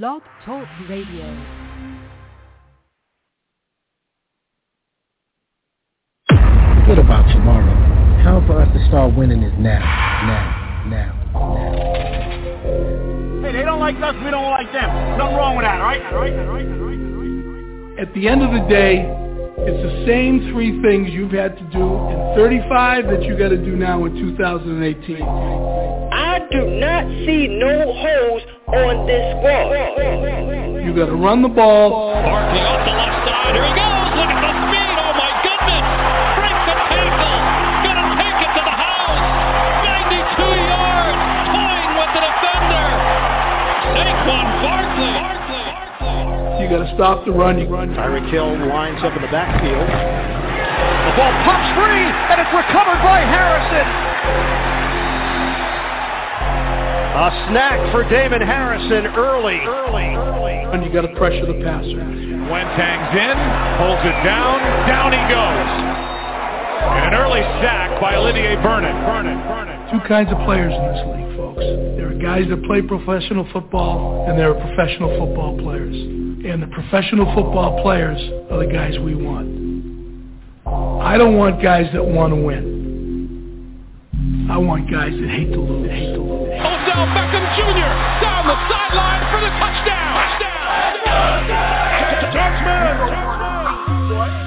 Blog Talk Radio. What about tomorrow. Time for us to start winning is now, now, now, now. Hey, they don't like us, we don't like them. Nothing wrong with that, all right? All right, all right, all right, all right. At the end of the day, it's the same three things you've had to do in 35 that you got to do now in 2018. I do not see no holes on this squad. You got to run the ball. Barkley off the left side. Here he goes. Look at the speed. Oh my goodness. Breaks the tackle. Gonna take it to the house. 92 yards. Toying with the defender. Saquon Barkley. Barkley. You got to stop the run. Run. Tyreek Hill lines up in the backfield. The ball pops free, and it's recovered by Harrison. A snack for Damon Harrison early. Early. Early. And you got to pressure the passer. Wentang's in, holds it down, down he goes. And an early sack by Olivier Vernon. Burnett. Burnett. Two kinds of players in this league, folks. There are guys that play professional football, and there are professional football players. And the professional football players are the guys we want. I don't want guys that want to win. I want guys that hate to lose. Hate to lose. Odell Beckham Jr. down the sideline for the touchdown.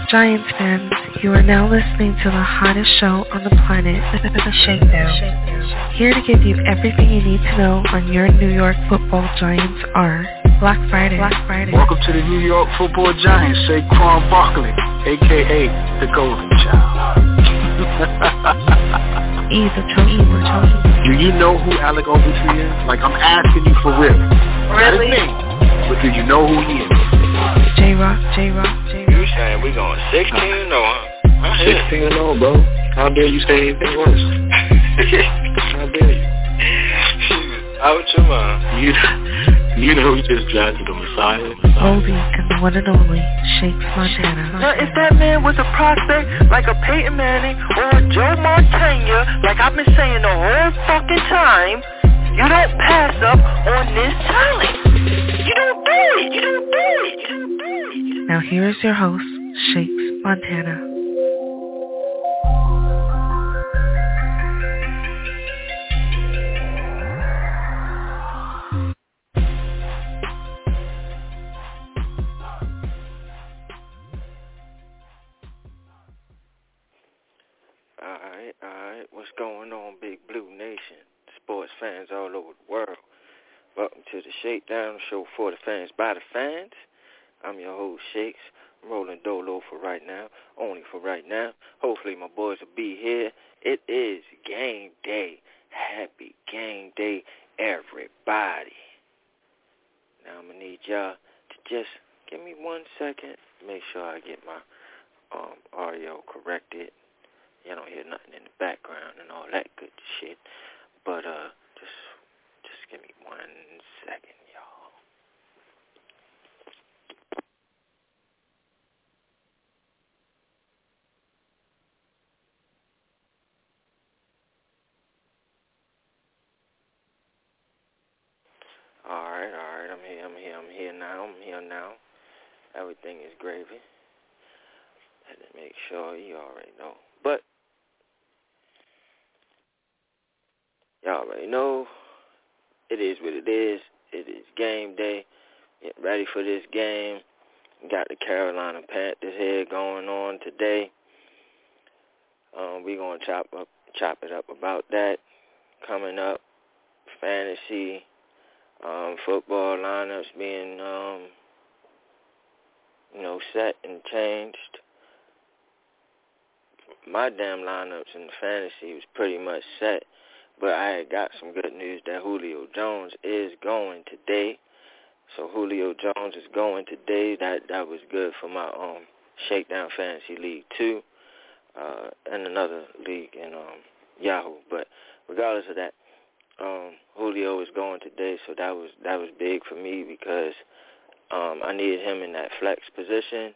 Giants fans, you are now listening to the hottest show on the planet, The Shakedown. Here to give you everything you need to know on your New York football Giants are Black Friday. Black Friday. Welcome to the New York Football Giants, Saquon Barkley, aka the Golden Child. Either Chosen Chosen. Do you know who Alec Ogletree is? Like I'm asking you for real. Not his name, but do you know who he is? J-Rock, J-Rock, J-Rock. You saying we going 16 or no, huh? I hear 16 and 0, bro. How dare you say anything worse? How dare you? Out your uh. mind. You, you know who just drafted the Messiah? Oldie and the one and only Shakes Montana. Now, is that man was a prospect like a Peyton Manning or a Joe Montana, like I've been saying the whole fucking time, you don't pass up on this talent. You don't do it. You don't do it. You don't do it. Now here is your host, Shakes Montana. Alright, alright. What's going on, Big Blue Nation? Sports fans all over the world. Welcome to the Shakedown Show for the fans by the fans. I'm your host, Shakes. I'm rolling dolo for right now, only for right now. Hopefully my boys will be here. It is game day. Happy game day, everybody. Now I'm going to need y'all to just give me one second. Make sure I get my um, audio corrected. You don't hear nothing in the background and all that good shit. But uh just just give me one second, y'all. Alright, alright, I'm here, I'm here, I'm here now, I'm here now. Everything is gravy. Had to make sure you already know. But Y'all already know it is what it is. It is game day. Get ready for this game. Got the Carolina Panthers here going on today. Um, we're gonna chop up, chop it up about that coming up. Fantasy, um, football lineups being, um, you know, set and changed. My damn lineups in fantasy was pretty much set. But I got some good news that Julio Jones is going today. So Julio Jones is going today. That that was good for my um Shakedown Fantasy League too, uh, and another league in um Yahoo. But regardless of that, um Julio is going today, so that was that was big for me because um I needed him in that flex position.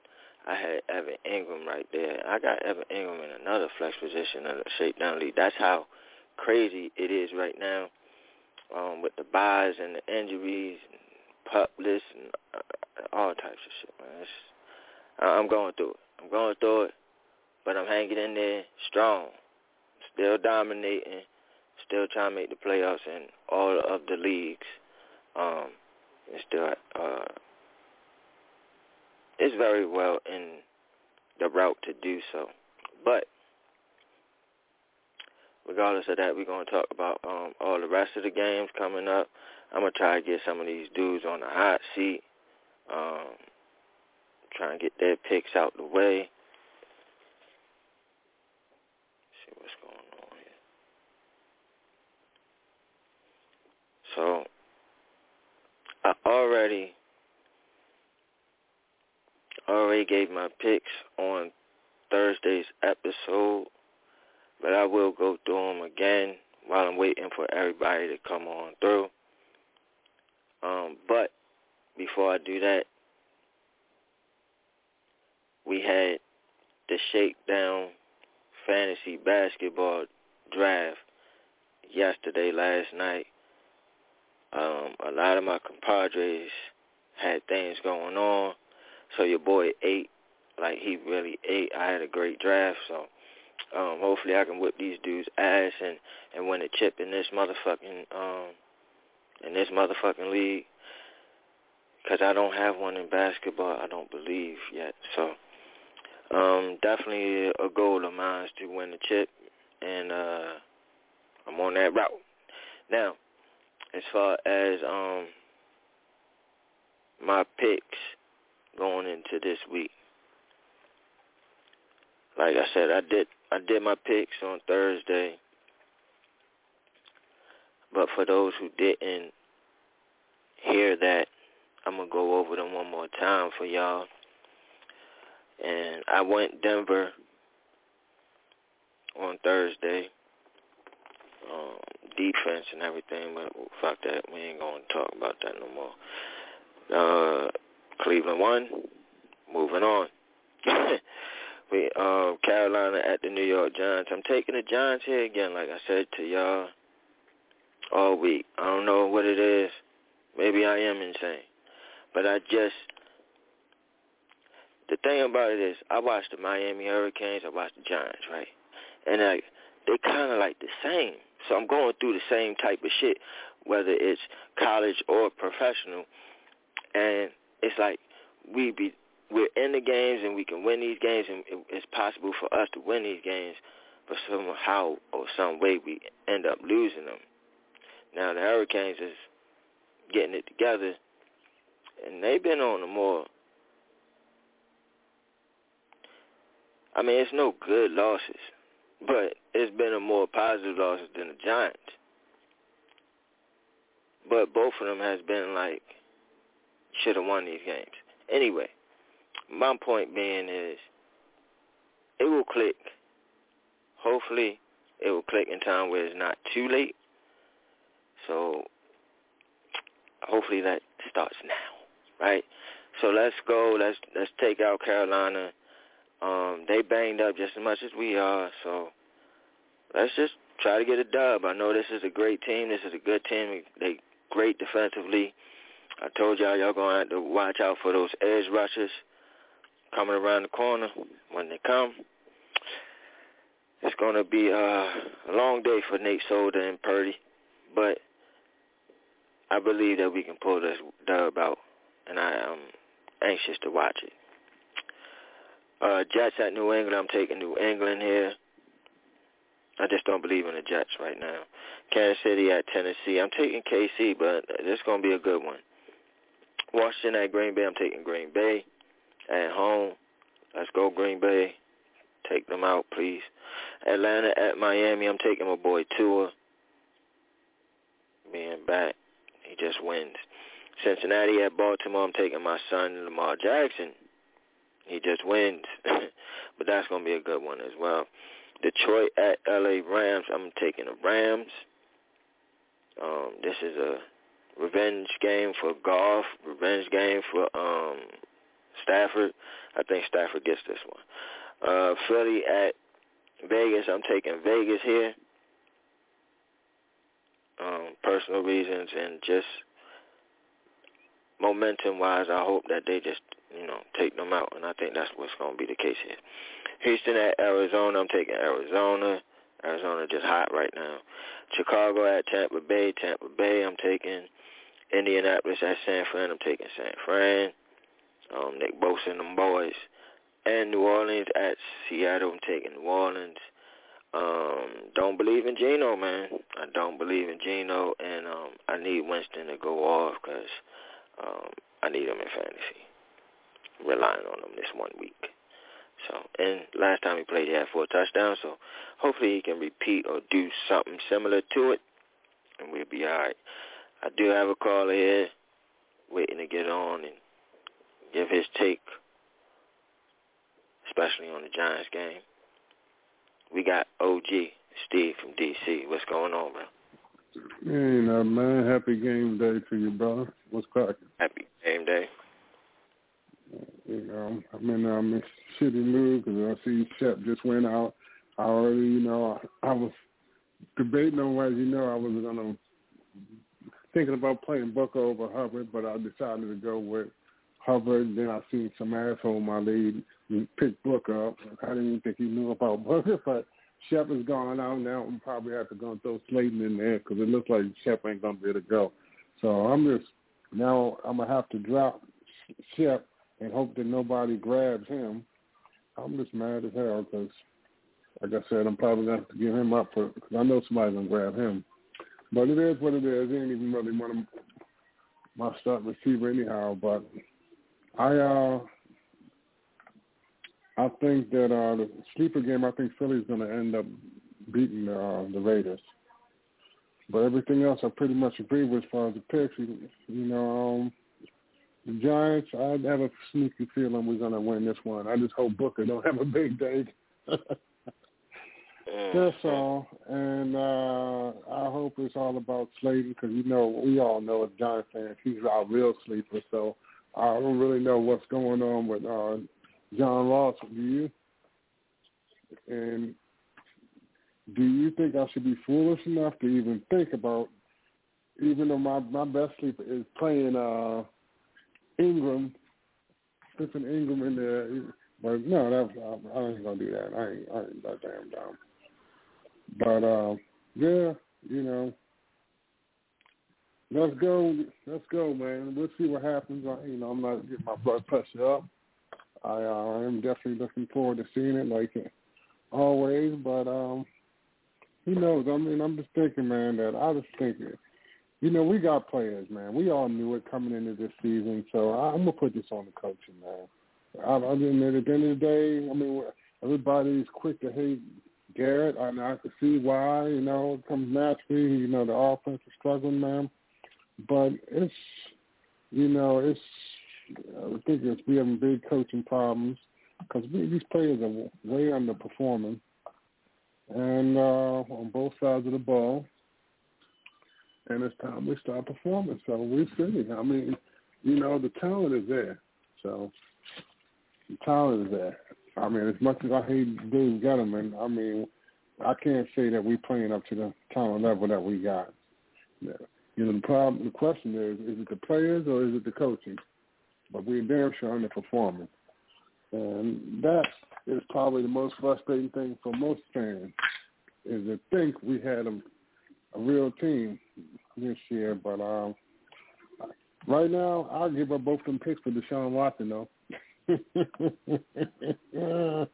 I had Evan Engram right there. I got Evan Engram in another flex position in the Shakedown League. That's how crazy it is right now um, with the buys and the injuries, pup list and uh, all types of shit, man. It's, I'm going through it. I'm going through it, but I'm hanging in there strong, still dominating, still trying to make the playoffs in all of the leagues. Um, and still, uh, it's very well in the route to do so. But regardless of that, we're going to talk about um, all the rest of the games coming up. I'm going to try to get some of these dudes on the hot seat, um, try and get their picks out the way. see what's going on here. So, I already already gave my picks on Thursday's episode, but I will go through them again while I'm waiting for everybody to come on through. Um, but before I do that, we had the Shakedown Fantasy Basketball Draft yesterday, last night. Um, a lot of my compadres had things going on. So your boy ate like he really ate. I had a great draft, so um, hopefully I can whip these dudes' ass and and win a chip in this motherfucking um in this motherfucking league. Cause I don't have one in basketball. I don't believe yet. So um, definitely a goal of mine is to win the chip, and uh, I'm on that route. Now, as far as um my picks going into this week. Like I said, I did I did my picks on Thursday. But for those who didn't hear that, I'm gonna go over them one more time for y'all. And I went Denver on Thursday. Um, defense and everything, but fuck that. We ain't gonna talk about that no more. Uh, Cleveland won. Moving on. we uh, Carolina at the New York Giants. I'm taking the Giants here again, like I said to y'all all week. I don't know what it is. Maybe I am insane. But I just the thing about it is I watched the Miami Hurricanes, I watched the Giants, right? And I they kinda like the same. So I'm going through the same type of shit, whether it's college or professional. And it's like we be we're in the games and we can win these games and it's possible for us to win these games, but somehow or some way we end up losing them. Now the Hurricanes is getting it together, and they've been on a more. I mean, it's no good losses, but it's been a more positive losses than the Giants. But both of them has been like should have won these games. Anyway, my point being is it will click. Hopefully it will click in time where it's not too late. So hopefully that starts now, right? So let's go. Let's let's take out Carolina. Um, they banged up just as much as we are, so let's just try to get a dub. I know this is a great team. This is a good team. They great defensively. I told y'all y'all gonna have to watch out for those edge rushers coming around the corner when they come. It's gonna be uh, a long day for Nate Solder and Purdy, but I believe that we can pull this dub out, and I am anxious to watch it. Uh, Jets at New England. I'm taking New England here. I just don't believe in the Jets right now. Kansas City at Tennessee. I'm taking KC, but it's going to be a good one. Washington at Green Bay. I'm taking Green Bay at home. Let's go Green Bay. Take them out, please. Atlanta at Miami. I'm taking my boy Tua. Being back, he just wins. Cincinnati at Baltimore. I'm taking my son Lamar Jackson. He just wins, but that's gonna be a good one as well. Detroit at LA Rams. I'm taking the Rams. Um, this is a revenge game for Goff, revenge game for um Stafford. I think Stafford gets this one. Uh Philly at Vegas. I'm taking Vegas here. Um, personal reasons and just momentum wise, I hope that they just you know take them out, and I think that's what's going to be the case here. Houston at Arizona. I'm taking Arizona. Arizona just hot right now. Chicago at Tampa Bay. Tampa Bay. I'm taking Indianapolis at San Fran. I'm taking San Fran. Um, Nick Bosa and them boys. And New Orleans at Seattle. I'm taking New Orleans. Um, don't believe in Geno, man. I don't believe in Geno, and um, I need Winston to go off because um, I need him in fantasy. Relying on him this one week. So, and last time he played, he had four touchdowns. So, hopefully, he can repeat or do something similar to it, and we'll be all right. I do have a caller here waiting to get on and give his take, especially on the Giants game. We got OG Steve from DC. What's going on, bro? Hey, now, man. Happy game day to you, brother. What's cracking? Happy game day. You know, I'm in I'm in shitty mood because I see Shep just went out. I already, you know, I was debating on whether, you know, I was gonna thinking about playing Booker over Hubbard, but I decided to go with Hubbard. Then I seen some asshole my lead pick Booker up. I didn't even think he knew about Booker, but Shep is gone out now. I'm probably have to go and throw Slayton in there because it looks like Shep ain't gonna be able to go. So I'm just now I'm gonna have to drop Shep and hope that nobody grabs him. I'm just mad as hell because, like I said, I'm probably to have to give him up for because I know somebody's to grab him. But it is what it is. He ain't even really one of my start receiver anyhow. But I uh I think that uh the sleeper game, I think Philly's going to end up beating uh, the Raiders. But everything else, I pretty much agree with as far as the picks. You, you know, um, the Giants, I have a sneaky feeling we're going to win this one. I just hope Booker don't have a big day. That's all. And uh I hope it's all about Slayton because, you know, we all know as Giant fans, he's our real sleeper. So I don't really know what's going on with uh John Ross. Do you? And do you think I should be foolish enough to even think about, even though my, my best sleeper is playing uh Ingram, Stephen Ingram in there. But no, that I, I ain't gonna do that. I ain't, I ain't that damn dumb. But uh, yeah, you know, let's go, let's go, man. We'll see what happens. I, you know, I'm not getting my blood pressure up. I uh, I am definitely looking forward to seeing it, like always. But um, who knows? I mean, I'm just thinking, man, that I was thinking you know, we got players, man. We all knew it coming into this season, so I'm gonna put this on the coaching, man. I, I mean, at the end of the day, I mean, everybody's quick to hate Garrett, and I can see why. You know, it comes naturally. You know, the offense is struggling, man. But it's, you know, it's. I think it's we having big coaching problems because these players are way underperforming, and uh, on both sides of the ball and it's time we start performing. So we see. I mean, you know, the talent is there. So the talent is there. I mean, as much as I hate Dave Gettleman, I mean, I can't say that we're playing up to the talent level that we got. You know, the problem, the question is, is it the players or is it the coaching? But we're damn sure underperforming. And that is probably the most frustrating thing for most fans, is to think we had a, a real team this year. But um, right now, I'll give up both them picks for Deshaun Watson, though.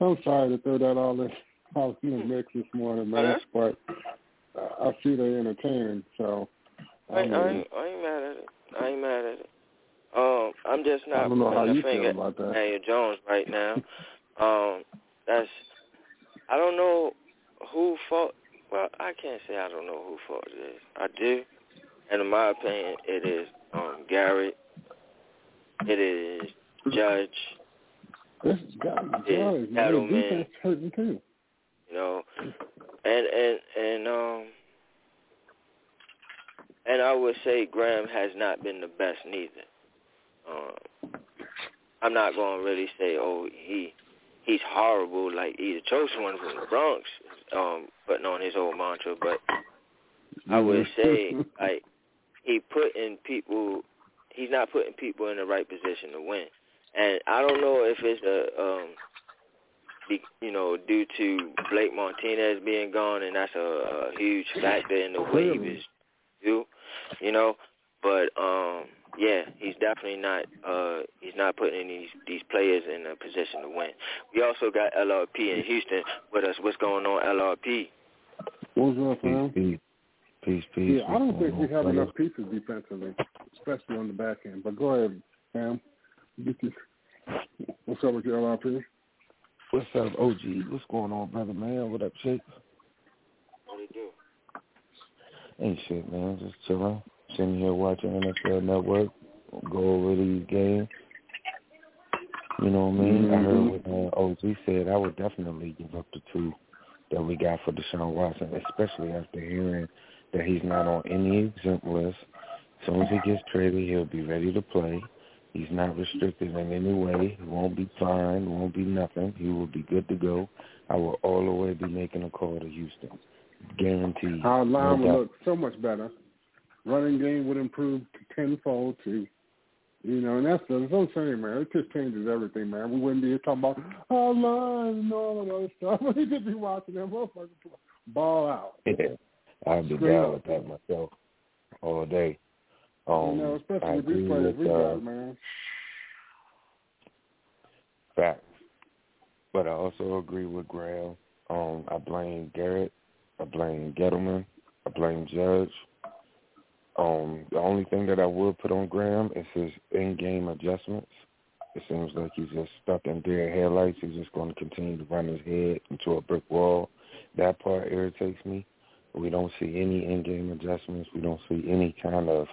I'm sorry to throw that all in, all in the mix this morning, man, but I see they entertaining, so. I, mean, I, ain't, I ain't mad at it. I ain't mad at it. Um, I'm just not putting a finger at Daniel Jones right now. um, that's I don't know who fault well, I can't say I don't know who fault it is. I do, and in my opinion, it is um, Garrett. It is Judge. This is Garrett. Gettleman. hurting too. You know, and and and um, and I would say Graham has not been the best neither. Um, I'm not going to really say, oh, he he's horrible, like he's a chosen one from the Bronx, um, putting on his old mantra, but I would say like he putting people he's not putting people in the right position to win. And I don't know if it's a um you know, due to Blake Martinez being gone, and that's a, a huge factor in the way he was do, you know. But um, yeah, he's definitely not. Uh, he's not putting these these players in a position to win. We also got LRP in Houston with us. What's going on, LRP? What's up, man? Peace, peace, peace. Yeah, I don't think we have enough pieces defensively, especially on the back end. But go ahead, Sam. What's up with your LRP? What's up, OG? What's going on, brother, man? What up, Chick? What do you do? Ain't shit, man. Just chilling. Sitting here watching NFL Network. Go over these games. You know what I mean? Mm-hmm. I heard what uh, OG said. I would definitely give up the two that we got for Deshaun Watson, especially after hearing that he's not on any exempt list. As soon as he gets traded, he'll be ready to play. He's not restricted in any way. He won't be fined. Won't be nothing. He will be good to go. I will all the way be making a call to Houston. Guaranteed. Our line no would look so much better. Running game would improve tenfold too. You know, and that's the I'm saying, man. It just changes everything, man. We wouldn't be here talking about oh, our line and all that other stuff. We'd just be watching them motherfuckers ball out. Yeah. I'd be down with that myself all day. Um, you know, especially I with these players we uh, got, man. Facts. But I also agree with Graham. Um, I blame Garrett. I blame Gettleman. I blame Judge. Um, the only thing that I would put on Graham is his in-game adjustments. It seems like he's just stuck in deer headlights. He's just going to continue to run his head into a brick wall. That part irritates me. We don't see any in-game adjustments. We don't see any kind of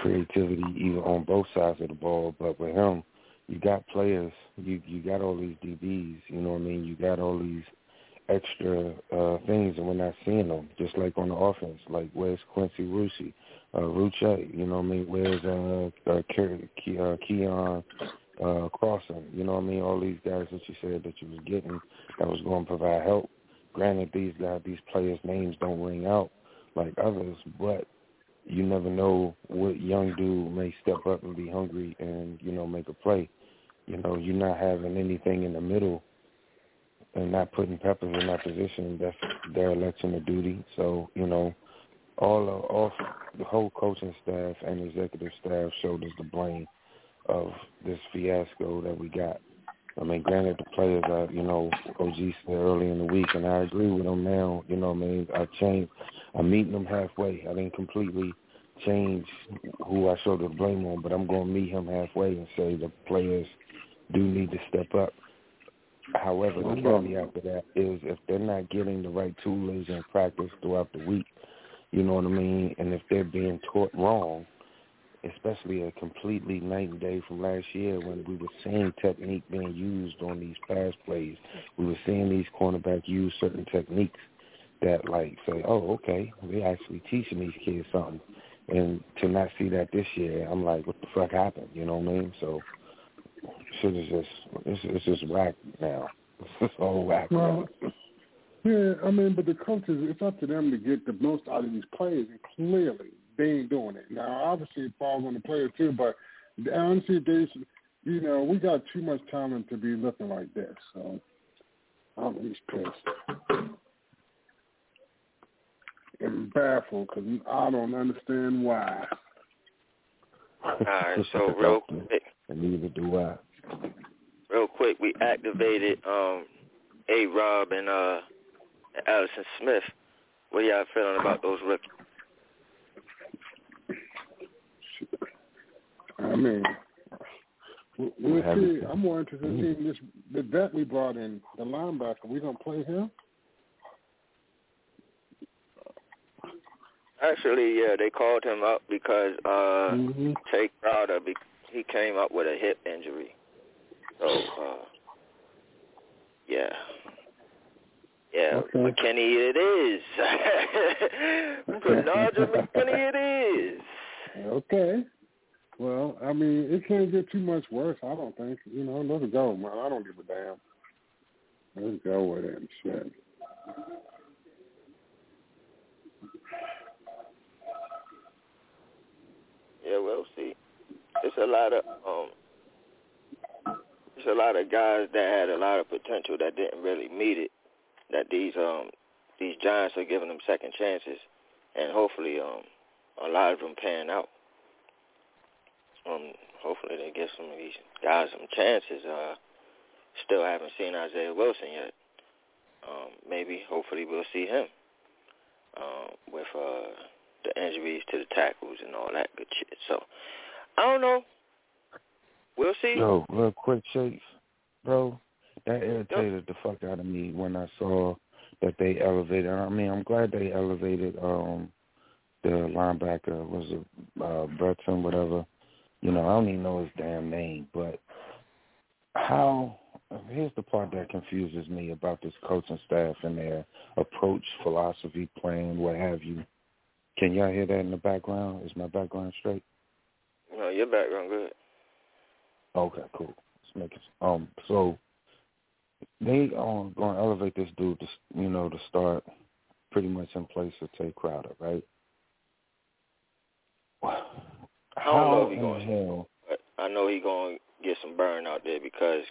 creativity either on both sides of the ball. But with him, you got players. You you got all these DBs. You know what I mean? You got all these extra uh things, and we're not seeing them. Just like on the offense, like where's Quincy Rucci, uh, Roche? You know what I mean? Where's uh, uh, Ke- uh Keon uh, Crossen? You know what I mean? All these guys that you said that you was getting that was going to provide help. Granted, these guys, these players' names don't ring out like others, but you never know what young dude may step up and be hungry and you know make a play. You know, you're not having anything in the middle and not putting Peppers in that position. That's their election of duty. So you know, all of, all the whole coaching staff and executive staff shoulders the blame of this fiasco that we got. I mean, granted, the players are, you know, OG said early in the week, and I agree with them now. You know, I mean, I changed. I'm meeting them halfway. I didn't completely change who I shoulder the blame on, but I'm going to meet him halfway and say the players do need to step up. However, the caveat to that is if they're not getting the right tools in practice throughout the week, you know what I mean, and if they're being taught wrong, especially a completely night and day from last year when we were seeing technique being used on these pass plays. We were seeing these cornerbacks use certain techniques that like say, oh, okay, we're actually teaching these kids something. And to not see that this year, I'm like, what the fuck happened? You know what I mean? So shit is just it's, it's just whack now. It's just all whack. Well, yeah, I mean, but the coaches, it's up to them to get the most out of these players, and clearly they ain't doing it. Now, obviously, it falls on the players too, but honestly, they, you know, we got too much talent to be looking like this. So I'm just pissed and baffled because I don't understand why. All right, so real quick, and neither do I. Real quick, we activated um, A. Rob and uh, Elerson Smith. What y'all feeling about those rookies? I mean, we'll see. I'm more interested in seeing this the vet we brought in, the linebacker. We gonna play him? Actually, yeah, they called him up because uh mm-hmm. Tae Crowder he came up with a hip injury. So uh yeah. Yeah, okay. McKinney it is. Bernard McKinney it is. Okay. Well, I mean, it can't get too much worse, I don't think. You know, let it go, man. I don't give a damn. Let's go with it shit. Yeah, we'll see. It's a lot of um, it's a lot of guys that had a lot of potential that didn't really meet it. That these um these Giants are giving them second chances, and hopefully um a lot of them pan out. Um, hopefully they give some of these guys some chances. Uh, still haven't seen Isaiah Wilson yet. Um, maybe, hopefully, we'll see him um, with uh, the injuries to the tackles and all that good shit. So I don't know. We'll see. Yo, real quick, Chase, bro, that irritated the fuck out of me when I saw that they elevated. I mean, I'm glad they elevated um the linebacker was it uh Breton, whatever. You know, I don't even know his damn name, but how here's the part that confuses me about this coaching staff and their approach, philosophy, plan, what have you. Can y'all hear that in the background? Is my background straight? No, your background good. Okay, cool. Let's make it. Um, so they are going to elevate this dude, to, you know, to start pretty much in place of Tae Crowder, right? I don't know if he going. hell? But I know he going to get some burn out there because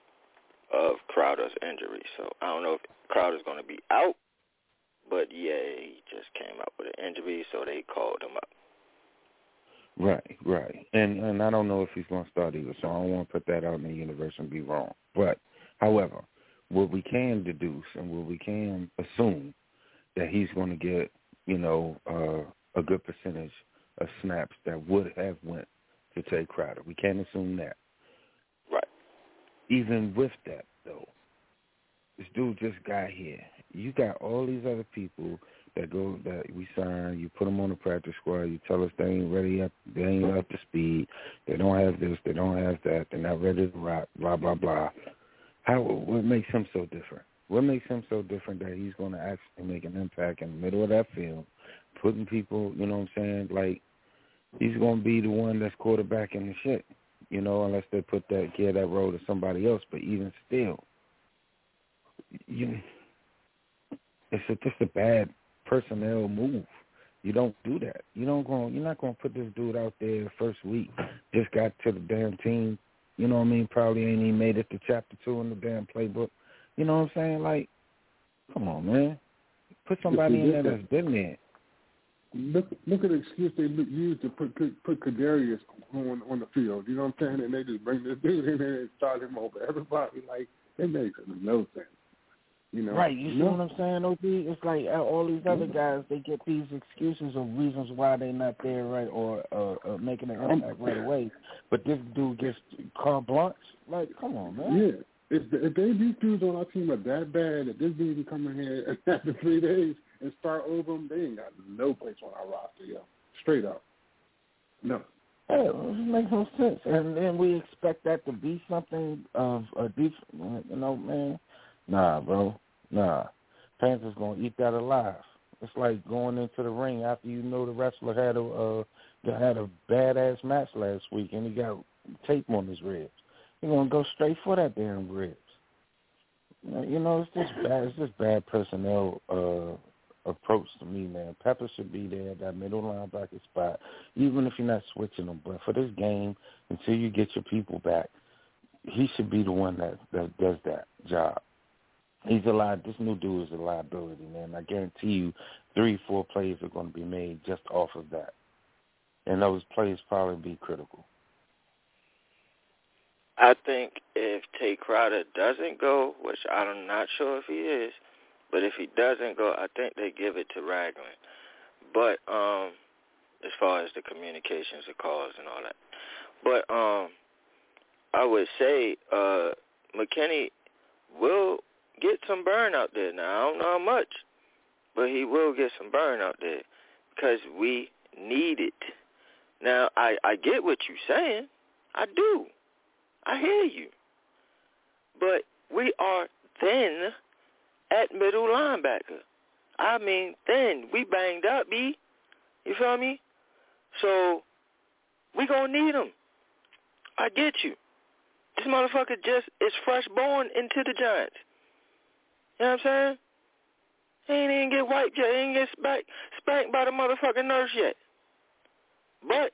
of Crowder's injury. So I don't know if Crowder's going to be out, but yeah, he just came out with an injury, so they called him up. Right, right. And and I don't know if he's going to start either, so I don't want to put that out in the universe and be wrong. But, however, what we can deduce and what we can assume that he's going to get, you know, uh, a good percentage of snaps that would have went to Tae Crowder. We can't assume that. Right. Even with that, though, this dude just got here. You got all these other people that go that we sign. You put them on the practice squad. You tell us they ain't ready up. They ain't up to speed. They don't have this. They don't have that. They're not ready to rock. Blah blah blah. How? What makes him so different? What makes him so different that he's going to actually make an impact in the middle of that field, putting people, you know what I'm saying? Like he's going to be the one that's quarterbacking the shit, you know, unless they put that give that role to somebody else. But even still, you, it's a, just a bad personnel move. You don't do that. You don't go. You're not going to put this dude out there the first week. Just got to the damn team. You know what I mean? Probably ain't even made it to chapter two in the damn playbook. You know what I'm saying? Like, come on, man. Put somebody in there that's been there. Look, look at the excuse they look, use to put put, put Kadarius on on the field. You know what I'm saying? And they just bring this dude in there and start him over everybody. Like it makes no sense. You know, Right, you see no. what I'm saying, OD? It's like uh, all these other guys, they get these excuses or reasons why they're not there right or uh, uh, making an impact right away. But this dude gets carte blanche. Like, come on, man. Yeah. If, if they these dudes on our team are that bad that this dude can come in here after three days and start over them, they ain't got no place on our roster, yo. Straight up. No. Yeah, it makes no sense. And then we expect that to be something of a deep, you know, man. Nah, bro. Nah. Panthers gonna eat that alive. It's like going into the ring after you know the wrestler had a uh, had a badass match last week and he got tape on his ribs. You're gonna go straight for that damn ribs. You know, it's just bad. It's just bad personnel uh, approach to me, man. Pepper should be there at that middle linebacker spot, even if you're not switching them. But for this game, until you get your people back, he should be the one that that does that job. He's a li This new dude is a liability, man. I guarantee you, three, four plays are going to be made just off of that, and those plays probably be critical. I think if Tae Crowder doesn't go, which I'm not sure if he is, but if he doesn't go, I think they give it to Ragland. But um, as far as the communications, the calls, and all that, but um, I would say uh, McKinney will get some burn out there. Now I don't know how much, but he will get some burn out there because we need it. Now I I get what you're saying. I do. I hear you. But we are thin at middle linebacker. I mean then We banged up, B. You feel me? So we gonna need him. I get you. This motherfucker just is fresh born into the Giants. You know what I'm saying? He ain't even get wiped yet. He ain't get spanked, spanked by the motherfucking nurse yet. But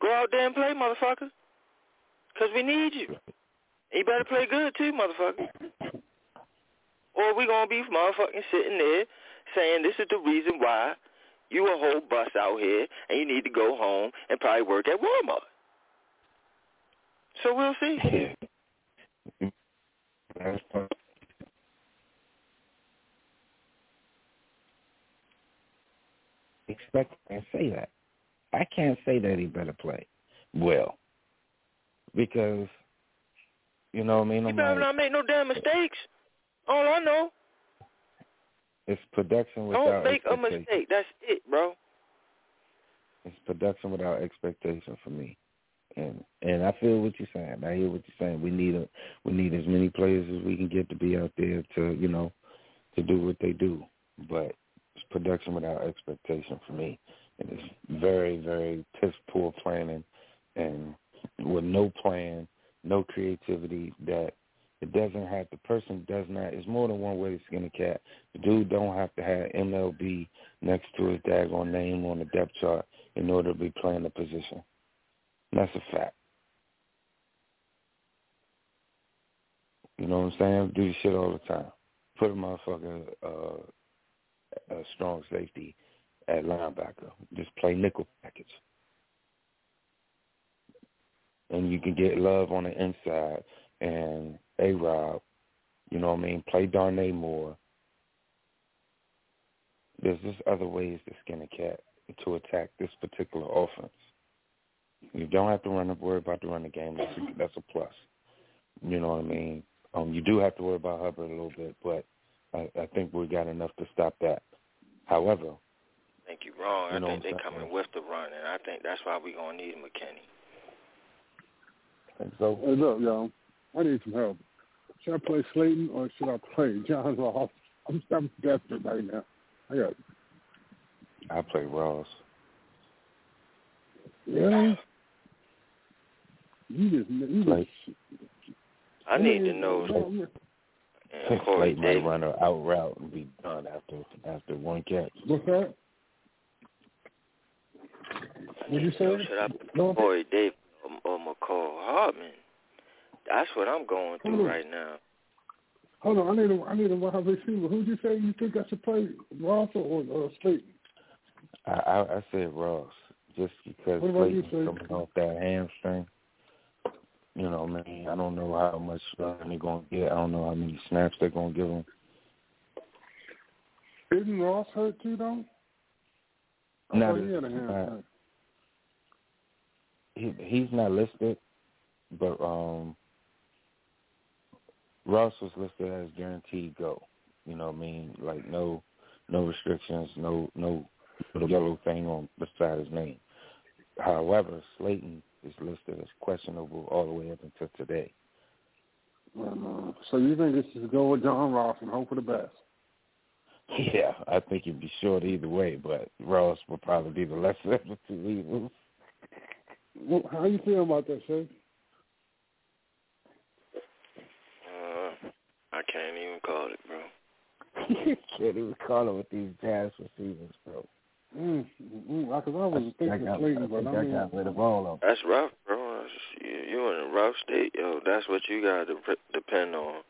Go out there and play, motherfucker. Because we need you. You better play good too, motherfucker. Or we going to be motherfucking sitting there saying this is the reason why you a whole bus out here and you need to go home and probably work at Walmart. So we'll see. Expect and say that. I can't say that he better play well because you know what I mean. You better like, not make no damn mistakes. All I know. It's production without Don't make a mistake. That's it, bro. It's production without expectation for me. And and I feel what you're saying. I hear what you're saying. We need a we need as many players as we can get to be out there to, you know, to do what they do. But it's production without expectation for me. And it's very, very piss poor planning and with no plan, no creativity that it doesn't have the person does not it's more than one way to skin a cat. The dude don't have to have MLB next to his daggone name on the depth chart in order to be playing the position. And that's a fact. You know what I'm saying? Do shit all the time. Put a motherfucker uh, a strong safety at linebacker. Just play nickel package. And you can get love on the inside and A Rob, you know what I mean, play Darnay Moore. There's just other ways to skin a cat to attack this particular offense. You don't have to run worry about the run the game. That's a, that's a plus. You know what I mean? Um, you do have to worry about Hubbard a little bit, but I, I think we got enough to stop that. However, I think you're wrong. You know think what I'm they're coming with the run, and I think that's why we're gonna need McKinney. And so, Hey, look, y'all. I need some help. Should I play Slayton or should I play John Ross? I'm, I'm desperate right now. I got. I play Ross. Yeah. You just, you Like, just. I need to know. And Corey Slate might Davis. run an out route and be done after after one catch. What's that? What'd you say? Should I No. put Corey Davis or, or Mecole Hardman? That's what I'm going through on. right now. Hold on, I need a I need a wide receiver. Who'd you say you think I should play, Ross or, or Slayton? I, I I said Ross just because What about you, Slayton's Shay? coming off that hamstring. You know, man, I don't know how much run they're gonna get. I don't know how many snaps they're gonna give him. Isn't Ross hurt too, though? I Not thought he had a as- hamstring. He he's not listed, but um, Ross was listed as guaranteed go. You know what I mean? Like no no restrictions, no no little yellow thing on beside his name. However, Slayton is listed as questionable all the way up until today. So you think it's just go with John Ross and hope for the best? Yeah, I think it'd be short either way, but Ross would probably be the lesser of the two evils. Well, how you feel about that, Shay? Uh, I can't even call it, bro. Can't even call it with these jazz receivers, bro. Mm, mm, mm, cause I was I thinking got, Slayton, I but I I mean, got rid of all of them. That's rough, bro. You, you in a rough state, yo. That's what you got to pre- depend on.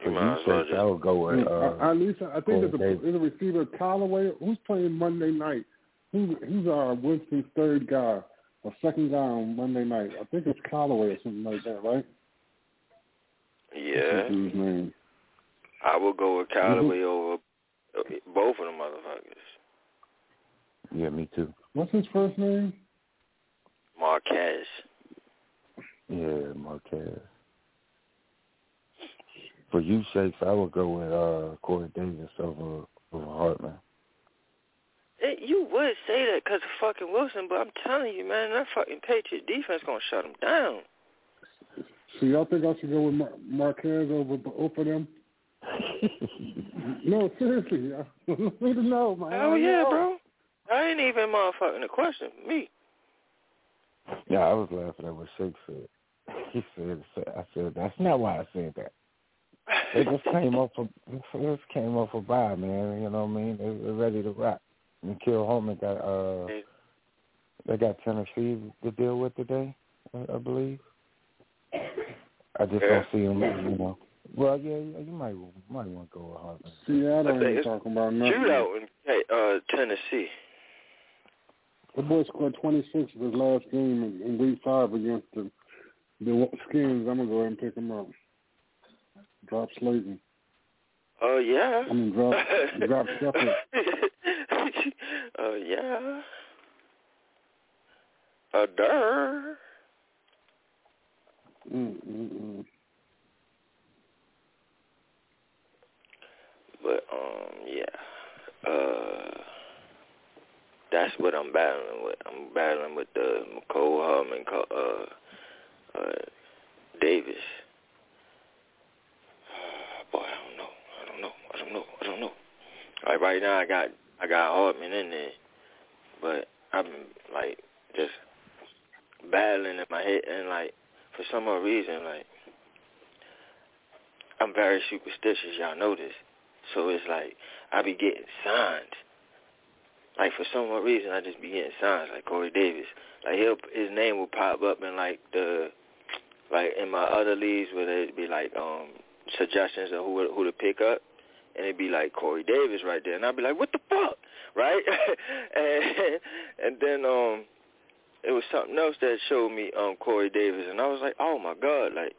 You you might as well just I would go with uh, I, at least I think there's a, there's a receiver Callaway who's playing Monday night. Who, who's our Winston's third guy or second guy on Monday night? I think it's Callaway or something like that, right? Yeah, name? I will go with Mm-hmm. Callaway over uh, both of them motherfuckers. yeah, me too. What's his first name? Marquez. Yeah, Marquez. For you, Shakes, I would go with uh, Corey Davis over over Hardman. Hey, you would say that because of fucking Wilson, but I'm telling you, man, that fucking Patriot defense gonna shut him down. So y'all think I should go with Mar- Marquez over both of them? no, seriously. I need to know, man. Hell yeah, bro. I ain't even motherfucking a question. Me. Yeah, I was laughing at what Shake said. He said, "I said that's not why I said that. They just came off a they just came off a bye, man. You know what I mean? They, they're ready to rock. And Kill Holman got uh they got Tennessee to deal with today, I, I believe. I just Yeah. don't see them, you know. Well, yeah, yeah, you might might want to go with Harvard. Seattle I think ain't it's talking about nothing. Shootout in hey, uh, Tennessee. The boy scored 26 of his last game in, in week five against the the Skins. I'm gonna go ahead and pick him up. Drop Slayton. Oh yeah. I mean, drop drop Shepard. Oh yeah. Uh, duh. Mm, mm, mm. But um, yeah. Uh, that's what I'm battling with. I'm battling with the Mecole Hardman, Co- uh, uh, Davis. Boy, I don't know. I don't know. I don't know. I don't know. Like right now, I got I got Hardman in there, but I've been like just battling in my head, and like for some odd reason, like I'm very superstitious. Y'all know this, so it's like I be getting signs. Like for some odd reason, I just be getting signs like Corey Davis. Like he'll his name will pop up in like the like in my other leagues where it'd be like um suggestions of who who to pick up, and it'd be like Corey Davis right there, and I'd be like, what the fuck, right? and and then um it was something else that showed me um Corey Davis, and I was like, oh my god, like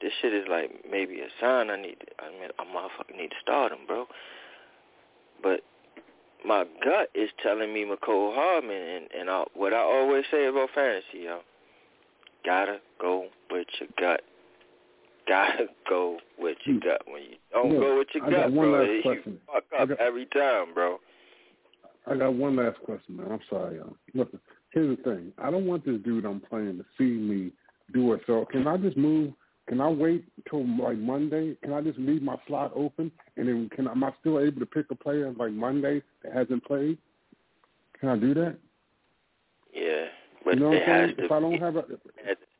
this shit is like maybe a sign I need. To, I mean, I motherfucking need to start him, bro. But my gut is telling me Mecole Hardman, and and I, what I always say about fantasy, yo, gotta go with your gut. Gotta go with your gut. When you don't Yeah, go with your I gut, bro, you question. fuck up got- every time, bro. I got one last question, man. I'm sorry, y'all. Listen, here's the thing. I don't want this dude I'm playing to see me do it. So can I just move? Can I wait till like Monday? Can I just leave my slot open and then can am I still able to pick a player like Monday that hasn't played? Can I do that? Yeah, but you know what it I'm has saying? to If I don't have a the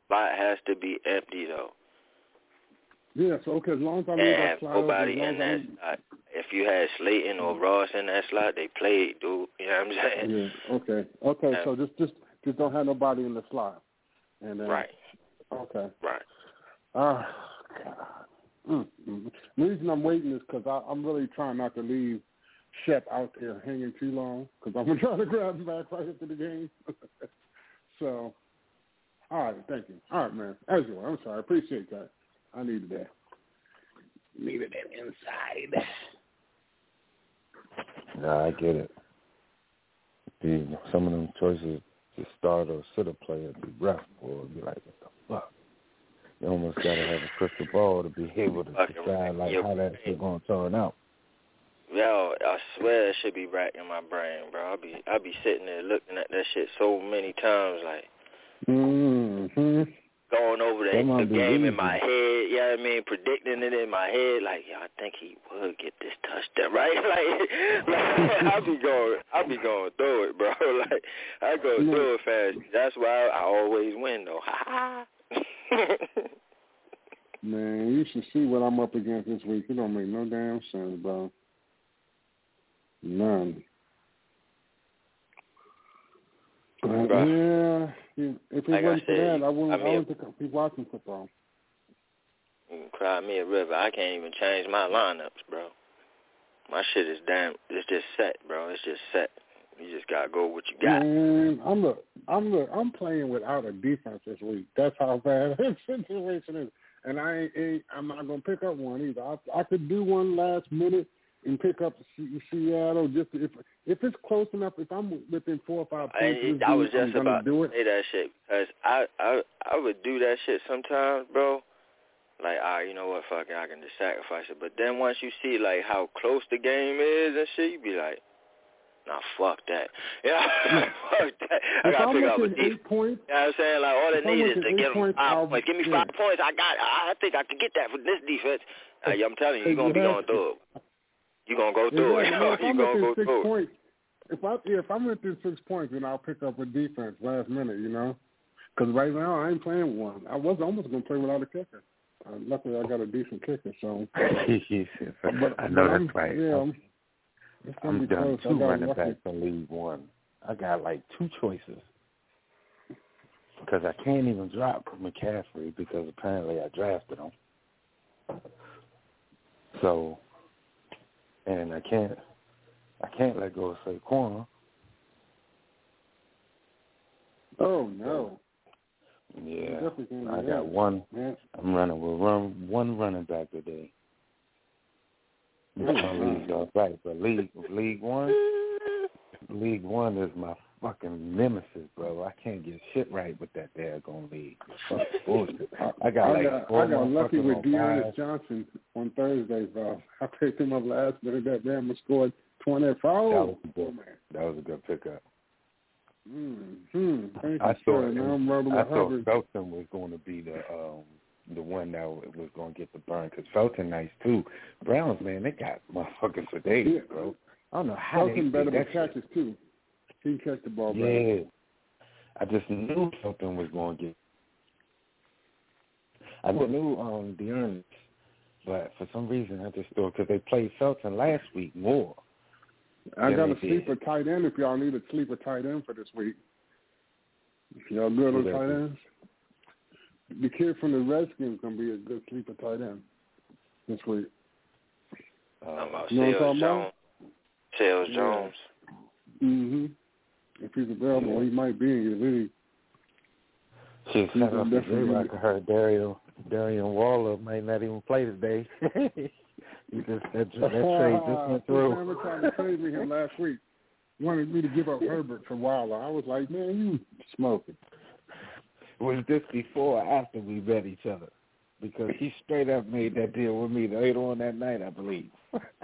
spot has to be empty though. Yeah, so okay, as long as I leave that have slot nobody in that slot. If you had Slayton or Ross in that slot, they played, dude. You know what I'm saying? Yeah. Okay. Okay. Yeah. So just just just don't have nobody in the slot. And then, Right, Okay. right. Ah, God. Mm, mm. The reason I'm waiting is because I'm really trying not to leave Shep out there hanging too long because I'm trying to try to grab him back right after the game. so, all right, thank you. All right, man. As you were. I'm sorry. I appreciate that. I needed that. Needed that inside. Nah, I get it. The, some of them choices to start or sit a player be rough, or be like, what the fuck? You almost got to have a crystal ball to be able to Fucking decide like how that shit going to turn out. Yo, I swear it should be racking my brain, bro. I'll be I'll be sitting there looking at that shit so many times, like Mm-hmm. Going over the, the game in my head. You know what I mean? Predicting it in my head, like, yo, I think he would get this touchdown, right? Like, like I'll be going, I'll be going through it, bro. Like, I go Yeah. through it fast. That's why I always win, though. Ha ha. Man, you should see what I'm up against this week. It don't make no damn sense, bro. None. Yeah, if it Like wasn't for that, I wouldn't. I I, mean- wouldn't be watching football. You can cry me a river. I can't even change my lineups, bro. My shit is damn. It's just set, bro. It's just set. You just gotta go with what you got. Man, I'm look, I'm look, I'm playing without a defense this week. That's how bad this situation is. And I ain't, ain't I'm not gonna pick up one either. I, I could do one last minute and pick up Seattle just if if it's close enough. If I'm within four or five points, I, I was just I'm about do to say that shit because I I I would do that shit sometimes, bro. Like, ah, you know what, fuck it, I can just sacrifice it. But then once you see like how close the game is and shit, you be like, nah, fuck that. Yeah, fuck that. I If gotta I'm pick up a defense. points, You know what I'm saying? Like all it needs is to get them five points. Give me yeah. five points. I got. I think I can get that for this defense. Uh, I'm telling you, you're gonna be going through it. You gonna go through it. Exactly. Man, if you I'm gonna go six through it. points, if I yeah, if I'm within six points, then I'll pick up a defense last minute. You know, because right now I ain't playing one. I was almost gonna play without a kicker. Uh, luckily, I got a decent kicker, so. He said, But, I know but that's I'm, right. Yeah, I'm, I'm, gonna I'm be done. I two got running lucky. backs in League One. I got like two choices. because I can't even drop McCaffrey because apparently I drafted him. So, and I can't, I can't let go of Saquon. Oh no. Yeah, Definitely can't do I got one. Yeah. I'm running with run one running back today. My league, all right, but league league one, league one is my fucking nemesis, bro. I can't get shit right with that daggone league. Fuck bullshit. I got I like got, four I got lucky with on D'Ernest. Johnson on Thursday, bro. I picked him up last minute. That man was scored twenty That was a good. That was a good pickup. Mm-hmm. Thank I thought sir. Now I'm rolling I thought Felton was going to be the um the one that was going to get the burn because Felton nice too. Browns man, they got motherfuckers for days, Yeah. bro. I don't know how they Felton better that shit. catches too. He can catch the ball better. Yeah, I just knew Felton was going to get. I knew um D'Ernest, but for some reason I just thought because they played Felton last week more. I got they a did. sleeper tight end if y'all need a sleeper tight end for this week. Y'all good on tight be? ends? The kid from the Redskins gonna be a good sleeper tight end this week. Uh, I'm about You know what I'm talking Jones. about? Seals Yeah. Jones. hmm If he's available, he might be in your league. Shit, He's shout out to J-Rock. I heard Dario, Darian Waller might not even play today. he just, that, that trade just went through. Sam tried to trade me him last week. Wanted me to give up Herbert for Wilder. I was like, man, you smoking. Was this before or after we met each other? Because he straight up made that deal with me later on that night, I believe.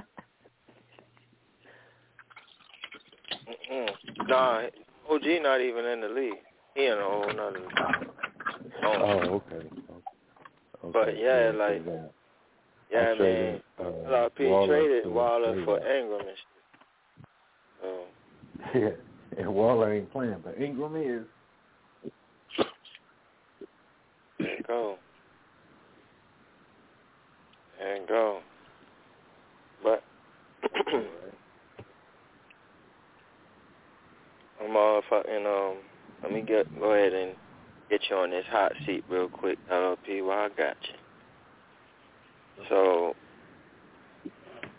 Nah, OG not even in the league. He in a whole nother league. oh, okay. okay. But yeah, so like- that- yeah, I mean, traded, uh, a lot of people Waller traded Waller for Engram and shit. So, Yeah, and Waller ain't playing, but Engram is. there you go. You go. But Fucking um let me get go ahead and get you on this hot seat real quick, LLP, while I got you. So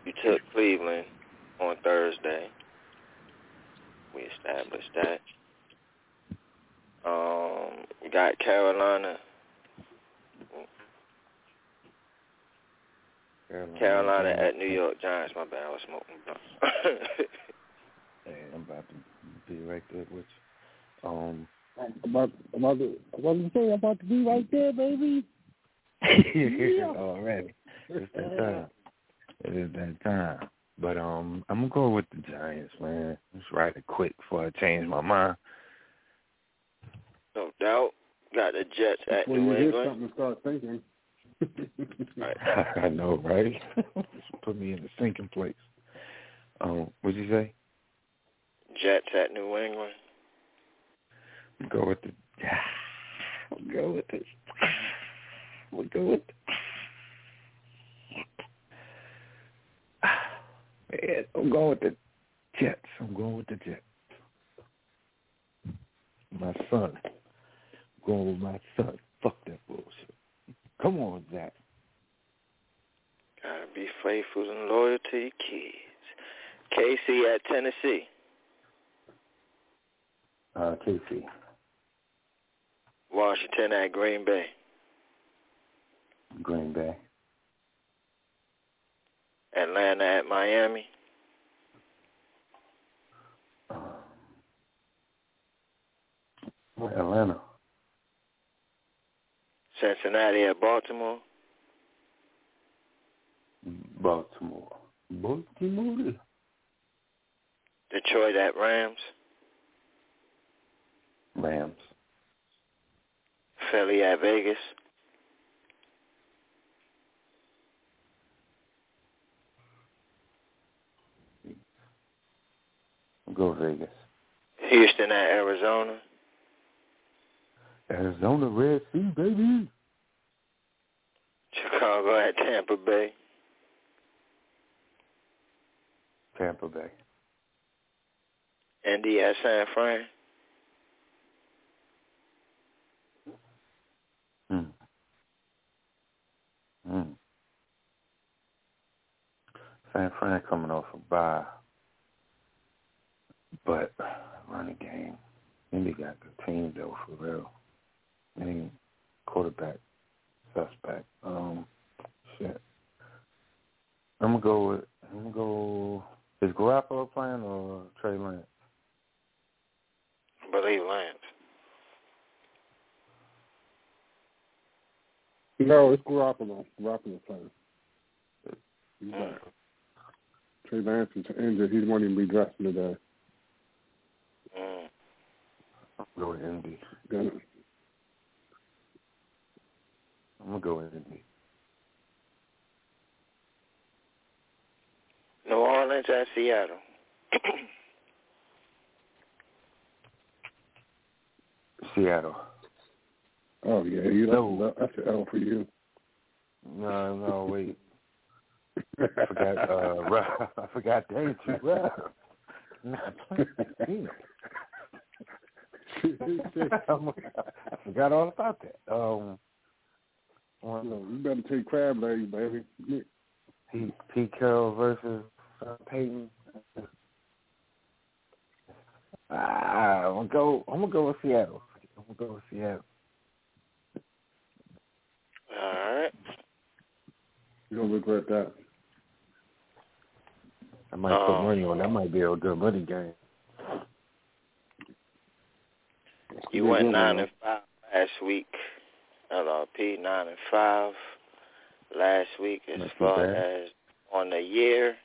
you took Cleveland on Thursday. We established that. Um you got Carolina Carolina at New York Giants, my bad, I was smoking. Hey, I'm about to be right there with you. Um, I'm about, I'm about, to, I'm about to say, I'm about to be right there, baby. already. It's that time. It is that time. But um, I'm gonna go with the Giants, man. Just write it quick before I change my mind. no doubt. Got the Jets at Before New hit England. something start thinking. Right. I know, right? Put me in the sinking place. Um, what'd you say? Jets at New England. Go with the. We'll go with it. We'll go with. Man, I'm going with the Jets. I'm going with the Jets. My son. I'm going with my son. Fuck that bullshit. Come on, Zach. Gotta be faithful and loyal to your kids. KC at Tennessee. Uh, KC. Washington at Green Bay. Green Bay. Atlanta at Miami. Atlanta. Cincinnati at Baltimore. Baltimore. Baltimore. Detroit at Rams. Rams. Philly at Vegas. Go Vegas. Houston at Arizona. Arizona Red Sea, baby. Chicago at Tampa Bay. Tampa Bay. Indy at San Fran. Mm. San Fran coming off a bye, but running game. Indy got the team though, for real. And quarterback suspect. Um, shit. I'm gonna go with. I'm gonna go. Is Garoppolo playing or Trey Lance? I believe Lance. No, it's Garoppolo. Garoppolo playing. He's Mm. back. Trey Lance is injured. He won't even be dressing today. Mm. I'm gonna go Indy. Gonna, I'm gonna go with Indy. New Orleans at Seattle. Seattle. Oh yeah, you No. know that's an L for you. No, no, wait. I forgot. Uh, I forgot. Rob. Not playing. I forgot all about that. Um, You, know, you better take crab legs, baby. Pete, Pete Carroll versus uh, Payton. Ah, I'm gonna go. I'm gonna go with Seattle. I'm gonna go with Seattle. All right. You don't regret that. I might put Um, money on. That might be a good money game. You went yeah, nine man. and five last week. LRP nine and five last week. As Not far as on the year,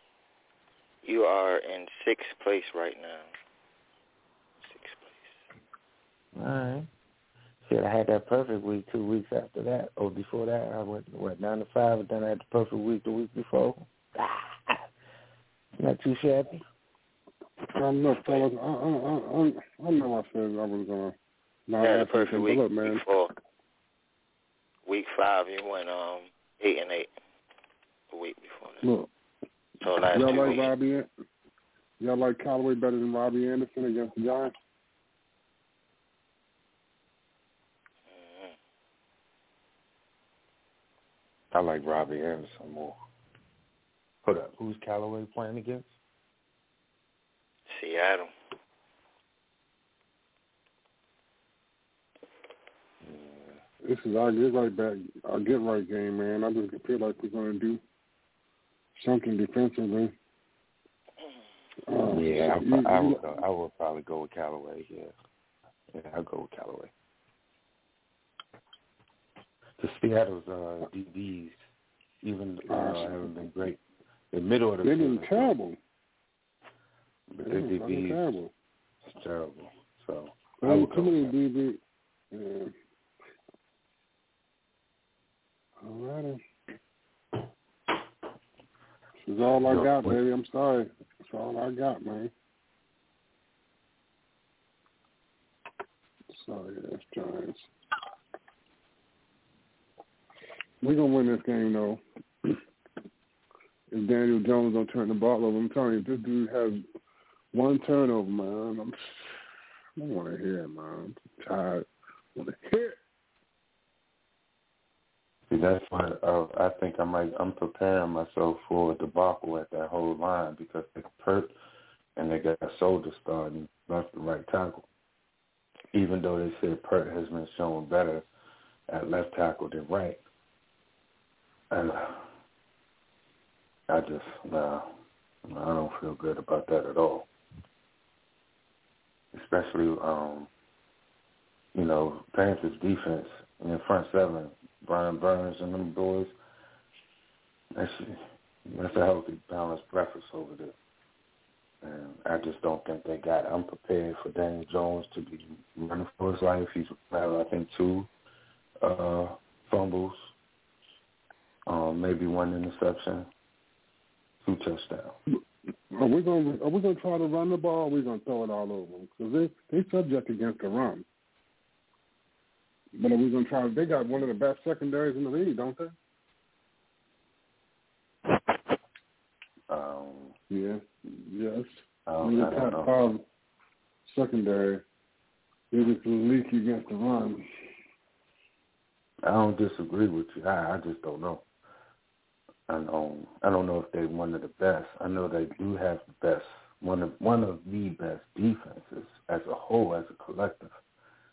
you are in sixth place right now. Sixth place. All right. Shit, I had that perfect week two weeks after that. Or before that, I went what nine to five, and then I had the perfect week the week before. Ah, not too shabby. I know, fellas. I, I, I, I know I said I was gonna not Yeah, the perfect week but look, man. before. Week five, you went um eight and eight. The week before that. Look, So last y'all like weeks. Robbie? Y'all like Callaway better than Robbie Anderson against the Giants? I like Robbie Anderson more. Hold up, who's Callaway playing against? Seattle. This is our get right back, our get right game, man. I just feel like we're gonna do something defensively. Uh, yeah, I, I would. I would probably go with Callaway. Yeah, yeah, I'll go with Callaway. The Seattle's uh, DBs, even uh, haven't been great. The middle of the They've been terrible. but their DBs terrible. is terrible. So I would too many with that. DB. Yeah. All righty. This is all I got, baby. I'm sorry. That's all I got, man. Sorry, that's Giants. We're gonna win this game though. if Daniel Jones don't turn the ball over, I'm telling you, this dude has one turnover, man. I'm, I don't want to hear it, man. I'm tired. I want to hear it. That's why uh, I think I might. I'm preparing myself for a debacle at that whole line because they Peart and they got Solder starting left and right tackle. Even though they said Peart has been showing better at left tackle than right, and I just nah, I don't feel good about that at all. Especially, um, you know, Panthers defense in front seven Brian Burns and them boys. That's that's a healthy, balanced breakfast over there. And I just don't think they got it. I'm prepared for Daniel Jones to be running for his life. He's had, I think, two uh, fumbles, um, maybe one interception, two touchdowns. Are we gonna are we gonna try to run the ball? or Are we gonna throw it all over them? Because they they subject against the run. But are we gonna try? They got one of the best secondaries in the league, don't they? Um, Yeah. Yes. I I don't, mean, I don't know. secondary. They just leaky against the run. I don't disagree with you. I, I just don't know. I know I don't know if they're one of the best. I know they do have the best one of one of the best defenses as a whole, as a collective.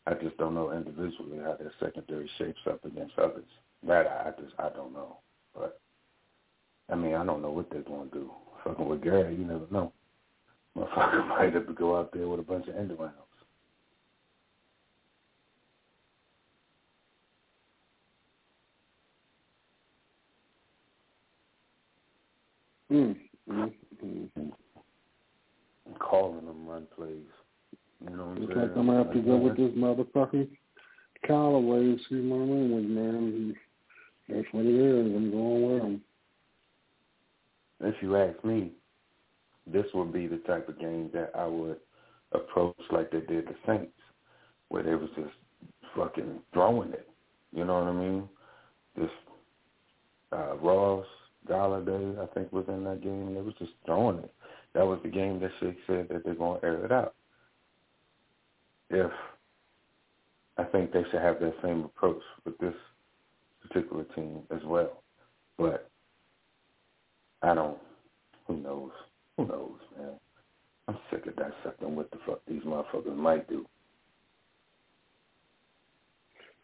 I just don't know individually how their secondary shapes up against others. That I just I don't know. But I mean I don't know what they're gonna do. Fucking with Gary, you never know. Motherfucker might have to go out there with a bunch of end rounds. Mm, mm, mm. Calling them run plays. You know what I'm Looks saying? like I'm gonna have to go with this motherfucking Callaway and see my language, man. That's what it is. I'm going with him. If you ask me, this would be the type of game that I would approach like they did the Saints, where they was just fucking throwing it. You know what I mean? Just uh, Ross, Golladay, I think was in that game. They was just throwing it. That was the game that Shake said that they're going to air it out. If I think they should have that same approach with this particular team as well, but I don't. Who knows? Who knows, man? I'm sick of dissecting what the fuck these motherfuckers might do.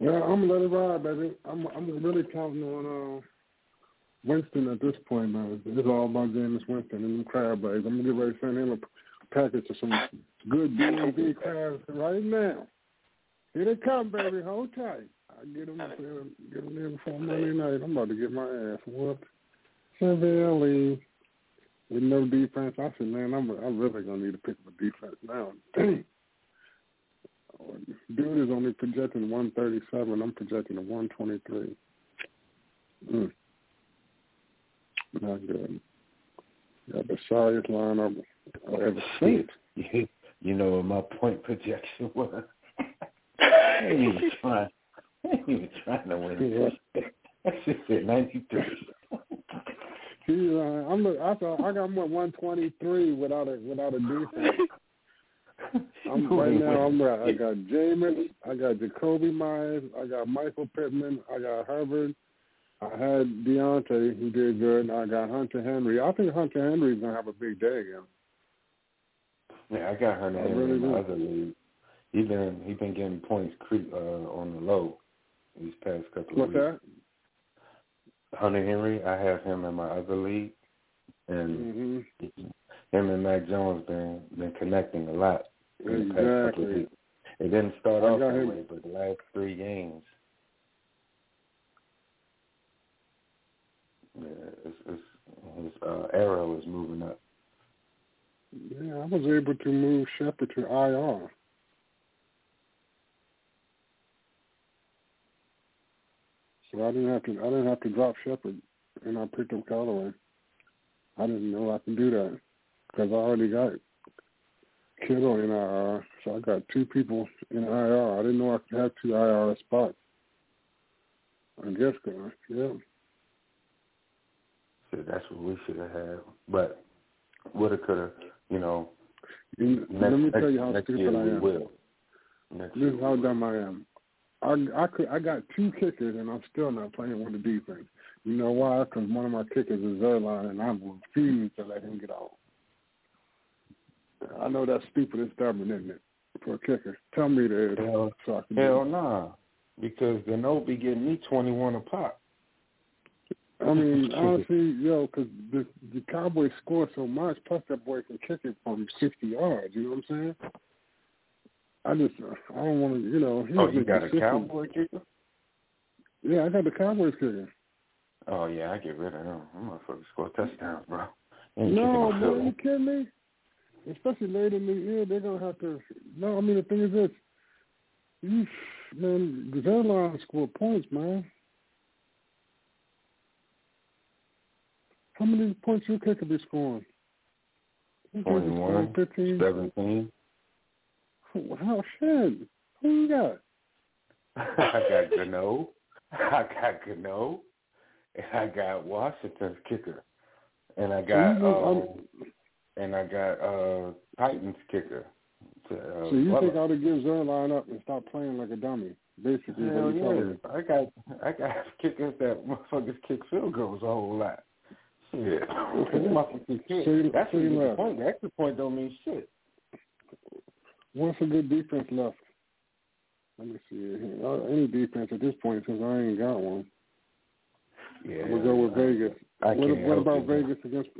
Yeah, I'm gonna let it ride, baby. I'm I'm really counting on uh, Winston at this point, man. It's all about Jameis Winston and them crab legs. I'm gonna get ready to send him a package of some good B and B crabs right now. Here they come, baby. Hold tight. I get them, get them there before Monday night. I'm about to get my ass whooped severely with no defense. I said, man, I'm I'm really gonna need to pick up a defense now. Dude is only projecting 137. I'm projecting a 123. Mm. Not good. Got the sorriest lineup I've ever seen. You, you know what my point projection was? I ain't even trying. I ain't even trying to win. That shit said 93. He's, uh, I'm look, I thought I got more 123 without a without a defense. I'm right now. I'm right. I got Jameis. I got Jakobi Meyers. I got Michael Pittman. I got Herbert. I had Diontae, who did good. And I got Hunter Henry. I think Hunter Henry's gonna have a big day again. Yeah, I got Hunter I Henry really in my other league. He been he been getting points cre- uh, on the low these past couple What's of weeks. that? Hunter Henry, I have him in my other league, and hmm him and Mac Jones been been connecting a lot in the past couple of Exactly. weeks. It didn't start I off that way, but the last three games, yeah, it's, it's, his uh, arrow is moving up. Yeah, I was able to move Shepard to IR. So I didn't have to. I didn't have to drop Shepard, and I picked up Callaway. I didn't know I can do that because I already got Kittle in IR, so I got two people in IR. I didn't know I could have two IR spots. I guess, uh, yeah. That's what we should have had. But woulda, coulda, you know. You- next, let me next, tell you how stupid I am. will. Next This is how dumb I am. I I could I got two kickers and I'm still not playing with the defense. You know why? Because one of my kickers is Zuerlein and I refuse to let him get out. I know that's stupid and stubborn, isn't it? For a kicker, tell me that Hell, so hell nah. Because be getting me 21 a pop. I mean, honestly, yo, because the the Cowboys score so much, plus that boy can kick it from 60 yards. You know what I'm saying? I just I don't want to, you know. He's Oh, you got a cowboy kicker? Yeah, I got the Cowboys kicker. Oh yeah, I get rid of him. I'm motherfucker score touchdowns, bro. No, man, no you kidding me? Especially late in the year, they're gonna have to. No, I mean the thing is this, you man, Zuerlein scored points, man. How many points you kicker be scoring? You think he's scoring 21, 15? 17. How shit? Who you got? I got Gano. I got Gano. And I got Washington's kicker. And I got So um, and I got uh Titans kicker. To, uh, So you Butler. think I ought to give Zuerlein up and stop playing like a dummy? Basically, Hell yeah. I got I got kickers that motherfuckers kick field goals a whole lot. Yeah. He must have some shit. That's the extra point. The extra point don't mean shit. What's a good defense left? Let me see here. Uh, Any defense at this point, since I ain't got one. Yeah. We'll go with Vegas. I what can't what about it, man. Vegas against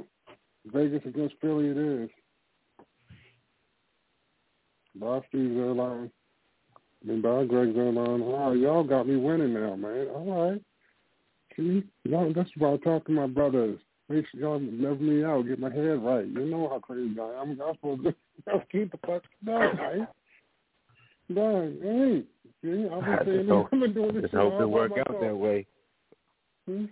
Vegas against Philly? It is. Bob Steve's airline. Then by Greg Zuerlein. Oh, y'all got me winning now, man. All right. See, y'all, that's why I talk to my brothers. Make sure y'all level me out, get my head right. You know how crazy I am. I'm supposed to I'll keep the fuck down, right? Done. Hey, see, I've been I saying just hope, I've been doing this just shit hope all it work out that way. Hmm?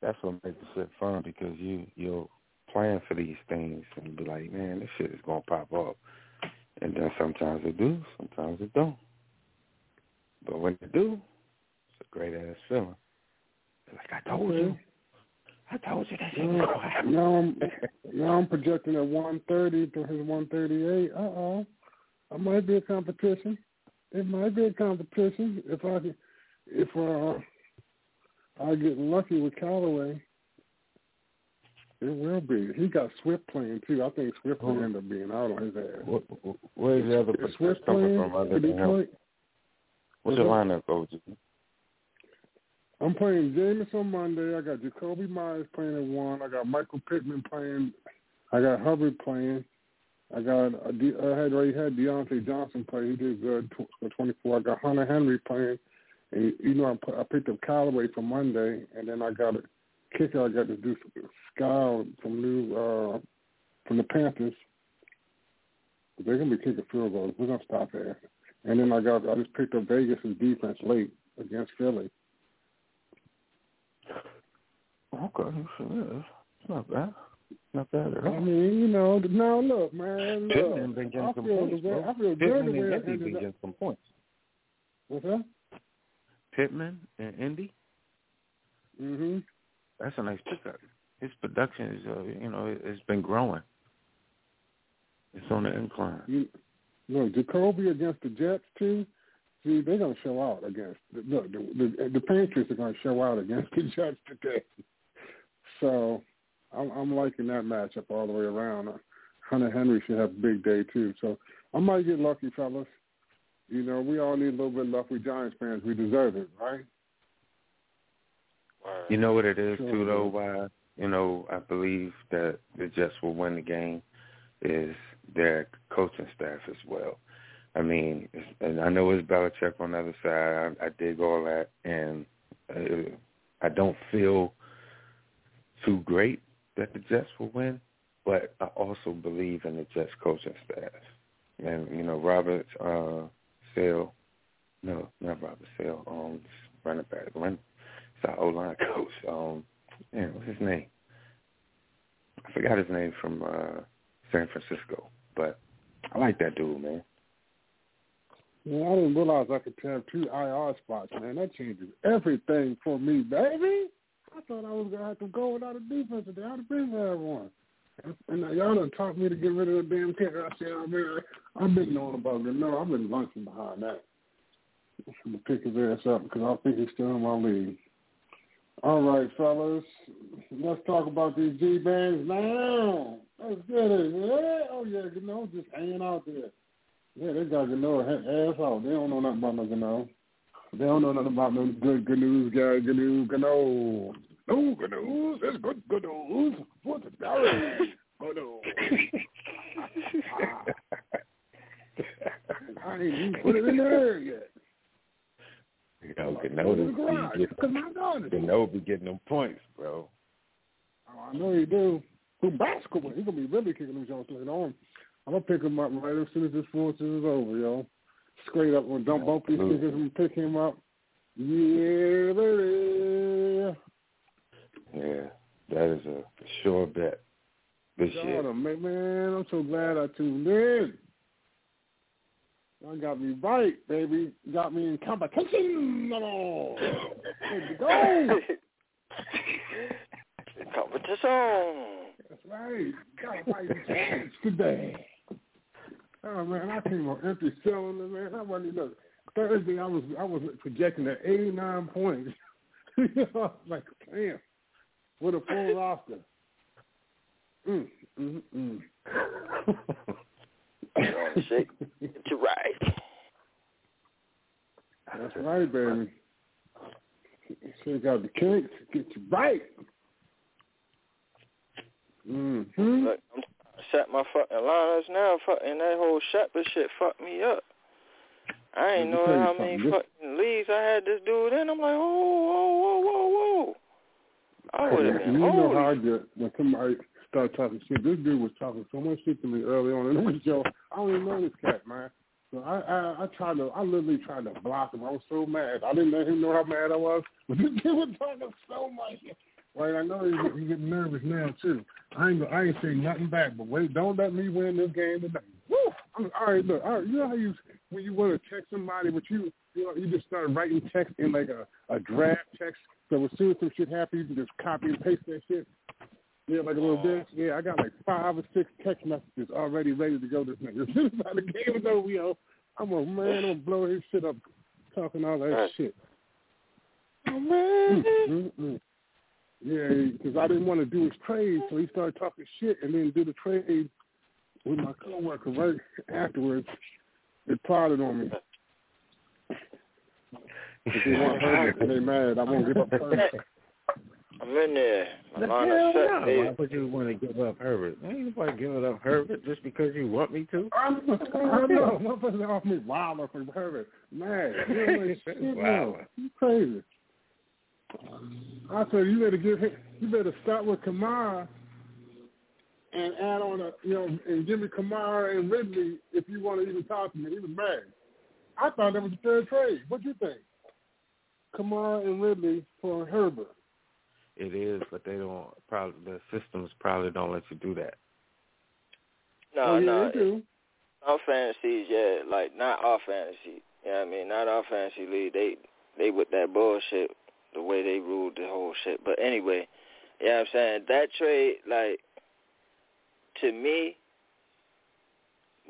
That's what makes the shit fun because you you'll plan for these things and be like, man, this shit is gonna pop up, and then sometimes it do, sometimes it don't. But when it do, it's a great ass feeling. It's like I told you, I told you that shit was gonna happen. Now I'm now I'm projecting at one thirty to his one thirty eight. Uh oh. I might be a competition. It might be a competition if I can if uh I get lucky with Callaway. It will be. He got Swift playing too. I think Swift will end up being out on his ass. What, where's the other Is Swift coming playing from other than him? Detroit? What's your lineup, coach? I'm playing Jameis on Monday. I got Jakobi Meyers playing at one. I got Michael Pittman playing. I got Herbert playing. I got uh, I had already had Diontae Johnson play. He did good for 24. I got Hunter Henry playing. And you know, I, I picked up Callaway for Monday, and then I got a kicker. I got to do Scout from New uh, from the Panthers. They're gonna be kicking field goals. We're gonna stop there. And then I got I just picked up Vegas' defense late against Philly. Okay, yeah, it's not bad. Not bad at all. I mean, you know, now look, man. Look, Pittman been getting I some feel points, way, bro. I feel good Pittman the way and I Indy been getting some points. What's that? Pittman and Indy, Mhm. that's a nice pickup. His production is, uh, you know, it, it's been growing. It's on the incline. You, look, Jakobi against the Jets too. See, they're gonna show out against. Look, the, the the Patriots are gonna show out against the Jets today. So, I'm I'm liking that matchup all the way around. Uh, Hunter Henry should have a big day too. So, I might get lucky, fellas. You know, we all need a little bit of luck. We Giants fans, we deserve it, right? You know what it is Sure. too, though. Why you know I believe that the Jets will win the game is their coaching staff as well. I mean, and I know it's Belichick on the other side. I, I dig all that, and uh, I don't feel too great that the Jets will win, but I also believe in the Jets coaching staff. And you know, Robert uh, Saleh, no, not Robert Saleh, um, running back, run, it's our O line coach. Um, man, what's his name? I forgot his name from uh, San Francisco, but I like that dude, man. Yeah, I didn't realize I could have two IR spots, man. That changes everything for me, baby. I thought I was gonna have to go without a defense today. I'd have been have one. And now y'all done taught me to get rid of the damn kicker. I said, I've been, I've been knowing about it. No, I've been lunching behind that. I'm gonna pick his ass up because I think he's still in my league. All right, fellas, let's talk about these G bands now. Let's get it. Yeah, oh yeah, you know, just hanging out there. Yeah, they got Gano ass off. They don't know nothing about no. They don't know nothing about no good good news guy, good news, Gano. No good news. It's good good news. What's it Barry? Good news. I ain't even put it in there yet. You know, Gano Put it in be getting, Cause my daughter. Gano be getting them points, bro. Oh, I know he do. Who basketball? He's gonna be really kicking them shots later on. I'm gonna pick him up right as soon as this fourth is over, yo. Straight up, gonna dump both these Absolutely. kickers and pick him up. Yeah, baby. Yeah, that is a sure bet this year. God, man, man, I'm so glad I tuned in. Y'all got me right, baby. Got me in competition. No, Let's go. Competition. That's right. Got a fighting chance today. Oh man, I came on empty cylinder, man. I wasn't look. Thursday I was I was projecting at eighty nine points. like, damn, what a full roster. Mm, mm, mm. Shake, get you right. That's right, baby. Shake out the kinks, get you right. Mm-hmm. Look, I'm set my fucking lineups now. Fucking that whole Shepard shit fucked me up. I ain't know how many fucking leagues I had this dude in. I'm like, whoa, whoa, whoa, whoa, whoa. I would have been You know how I get when somebody start talking shit. This dude was talking so much shit to me early on in the show. I don't even know this cat, man. So I, I I tried to I literally tried to block him. I was so mad. I didn't let him know how mad I was. But this dude was talking so much. Like I know he's, he's getting nervous now too. I ain't I ain't saying nothing back. But wait, don't let me win this game today. Woo! I'm, all right, look. All right, you know how you when you want to text somebody, but you you know you just start writing text in like a a draft text. So as soon as some shit happens, you can just copy and paste that shit. Yeah, like a little bit. Yeah, I got like five or six text messages already ready to go this nigga. As soon as the game is over, yo, I'm a man, I'm blow his shit up talking all that shit. Oh, man. Mm, mm, mm. Yeah, because I didn't want to do his trade, so he started talking shit and then did the trade with my coworker right afterwards. It plotted on me. If they want Herbert, and they mad, I won't give up Herbert. I'm in there. My The lineup hell set, no. baby. Why would you want to give up Herbert? Ain't nobody giving up Herbert just because you want me to. I'm, I know, motherfuckers off me wilder for Herbert. Man, you know, like, shit. Wow. You crazy. I said you better give him, you better start with Kamara and add on a you know and give me Kamara and Ridley if you want to even talk to me. He was mad. I thought that was the third trade. What do you think? Kamara and Ridley for Herbert. It is, but they don't. Probably the systems probably don't let you do that. No, oh, yeah, no. they do. Our fantasies, yeah, like not our fantasy. You know what I mean? Not our fantasy league. They they with that bullshit the way they ruled the whole shit. But anyway, you know I'm saying? That trade, like, to me,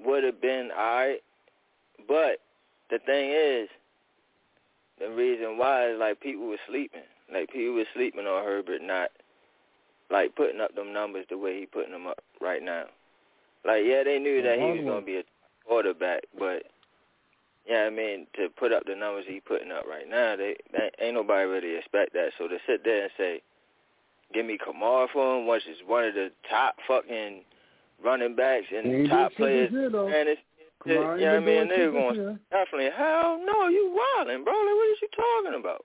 would have been alright. But the thing is, the reason why is like people were sleeping. Like people were sleeping on Herbert not like putting up them numbers the way he putting them up right now. Like yeah, they knew that he was gonna be a quarterback, but yeah, I mean to put up the numbers he's putting up right now, they, they ain't nobody really expect that. So to sit there and say, "Give me Kamara for him," which is one of the top fucking running backs and ain't top players, this year, though. and it's yeah, Kamara you know what I mean? They're going year. definitely hell no, you wildin', bro. Like what is you talking about?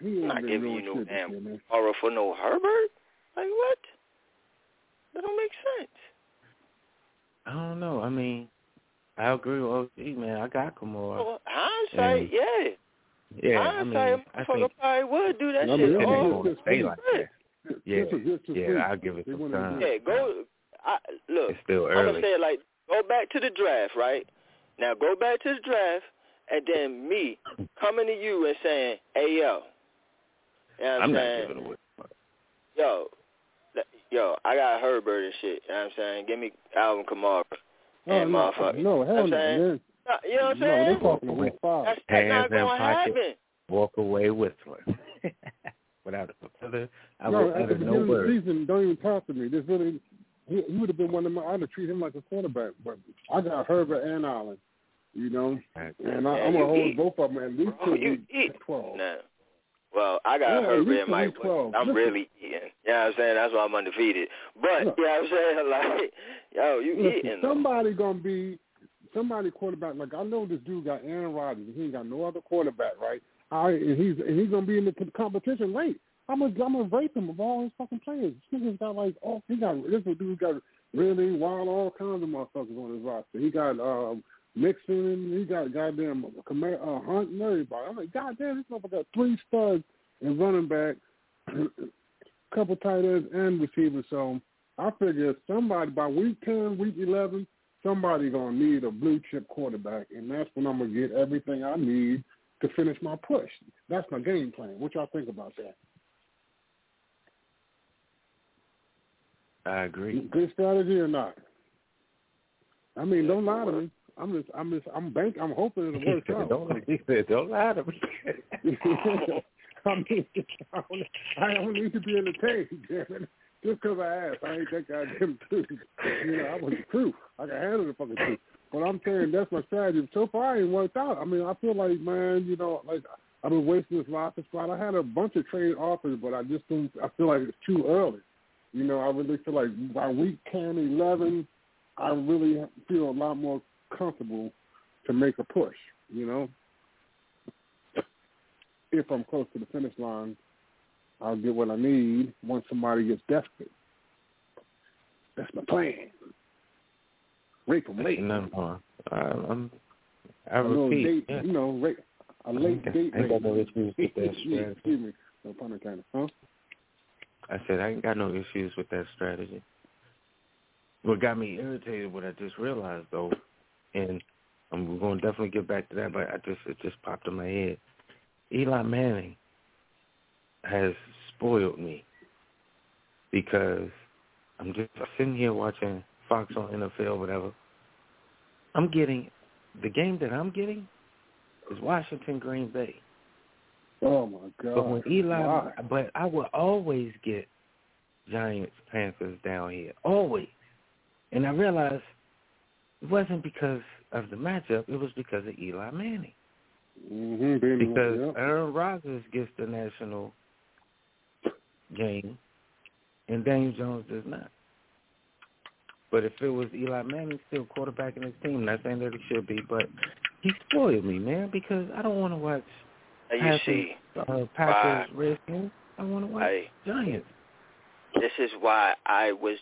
He I'm not giving you no shit this damn. Kamara for no Herbert. Like what? That don't make sense. I don't know. I mean, I agree with OG, man. I got Kamara. Well, hindsight, And- yeah. Yeah, I hindsight, mean, a I motherfucker think probably would do that No, shit. but all- going to stay like that. Yeah, This is just a yeah. I'll give it They some wanna time. Yeah, go. I, look, It's still I'm gonna say it like go back to the draft, right? Now go back to the draft, and then me coming to you and saying, "Hey, yo," you know what I'm, I'm not saying? giving away. yo, yo, I got Herbert and shit. You know what I'm saying? Give me Alvin Kamara Oh, and no, motherfucker. no, hell no. saying? man. No, You know what I'm No, saying? they're talking to five. That's, that's not Hands in gonna happen. Walk away whistling. Without a other, I no, will at the utter no beginning of the word. season, don't even talk to me. This really, he, he would have been one of my. I'd have treated him like a quarterback, but I got Herbert and Allen, you know, and I, Yeah, I'm gonna hold eat. both of them at least Bro, till week twelve. No. Well, I got Yeah, at Herbert least and till Mike. week Williams. 12. I'm really eating. You know what I'm saying? That's why I'm undefeated. But, Look. you know what I'm saying? Like, yo, you Listen, eating. though. somebody gonna be somebody quarterback. Like I know this dude got Aaron Rodgers. and He ain't got no other quarterback, right? I and he's and he's gonna be in the competition. Wait, I'm gonna I'm gonna rape him of all his fucking players. This nigga's got like oh he got this dude got really wild all kinds of motherfuckers on his roster. He got um Mixon, he got goddamn uh, Hunt and everybody. I'm like, goddamn, this motherfucker got three studs and running back, couple tight ends and receivers. So I figure somebody by week ten, week eleven, somebody gonna need a blue chip quarterback, and that's when I'm gonna get everything I need to finish my push. That's my game plan. What y'all think about that? I agree. Good strategy or not? I mean, don't lie to me. I'm just, I'm just, I'm bank, I'm hoping it'll work out. don't, he said, don't lie to me. I mean, I don't, I don't need to be entertained, damn it. Just because I asked, I ain't that goddamn truth. You know, I was the truth. I can handle the fucking truth. But I'm saying that's my strategy. So far, it ain't worked out. I mean, I feel like, man, you know, like I've been wasting this roster spot. I had a bunch of trade offers, but I just don't. I feel like it's too early. You know, I really feel like by week 10, 11, I really feel a lot more comfortable to make a push. You know, if I'm close to the finish line, I'll get what I need once somebody gets desperate. That's my plan. Rape them late. Nothing wrong. I, I'm, I repeat. date, yeah. you know, rape, a late Okay. date. I ain't got no issues with that strategy. Excuse me. No pun intended. Huh? I said I ain't got no issues with that strategy. What got me irritated, what I just realized though, and I'm we're gonna definitely get back to that, but I just it just popped in my head. Eli Manning has spoiled me because I'm just sitting here watching Fox on NFL, whatever. I'm getting the game that I'm getting is Washington Green Bay. Oh my God. But when Eli, Why? but I will always get Giants, Panthers down here, always. And I realized it wasn't because of the matchup; it was because of Eli Manning. Mm-hmm, being Because yep. Aaron Rodgers gets the national game, and Daniel Jones does not. But if it was Eli Manning still quarterbacking his team, not saying that it should be, but he spoiled me, man, because I don't want to watch Now you Packers, see, uh, Packers, Redskins. I want to watch Hey. Giants. this is why I was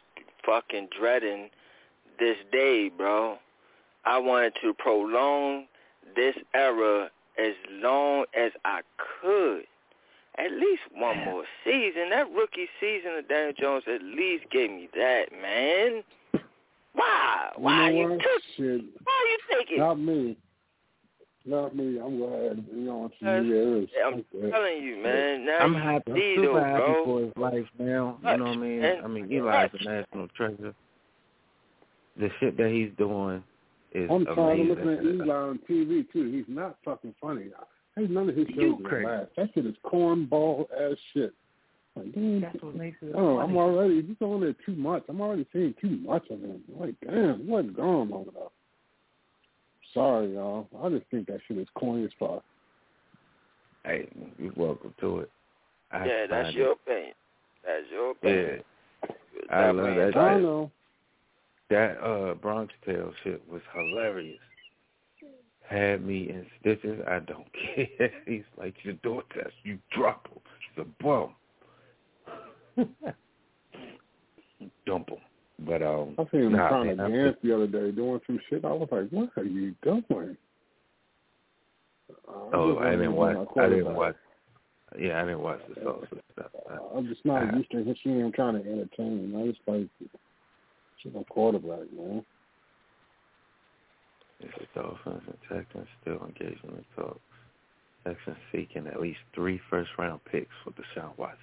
fucking dreading this day, bro. I wanted to prolong this era as long as I could. At least one more season. That rookie season of Daniel Jones at least gave me that, man. Why? Why you you, know what? took? Shit. Why you take it? Not me. Not me. I'm glad. You know what Uh, you yeah, I'm telling you, man. Now I'm happy. I'm super though, happy bro. for his life now. You know what I mean? And- I mean, Eli's Clutch. a national treasure. The shit that he's doing is I'm tired of looking at amazing. Eli on TV too. He's not fucking funny. Hey, none of his shows are crazy. laugh. That shit is cornball ass shit. Like, dude, That's what makes it oh, funny. I'm already. He's on there too much. I'm already seeing too much of him. Like, damn, what's going on with that? Sorry, y'all. I just think that shit is corny as fuck. Hey, you're welcome to it. I yeah, that's your it- opinion. That's your Yeah. I love that. I know. That uh Bronx Tale shit was hilarious. Had me in stitches. I don't care. He's like your door test. You drop him. He's a bum. Dump him. But um, I seen him nah, trying to man, I'm dance the other day doing some shit. I was like, what are you doing? Uh, Oh, I didn't watch. I didn't watch. Yeah, I didn't watch the salsa stuff. I- I'm just not Uh, used to seeing him trying to entertain. I just like she's a quarterback, man. This is Dolphins and Texans still engaged in the talks. Texans seeking at least three first-round picks for Deshaun Watson,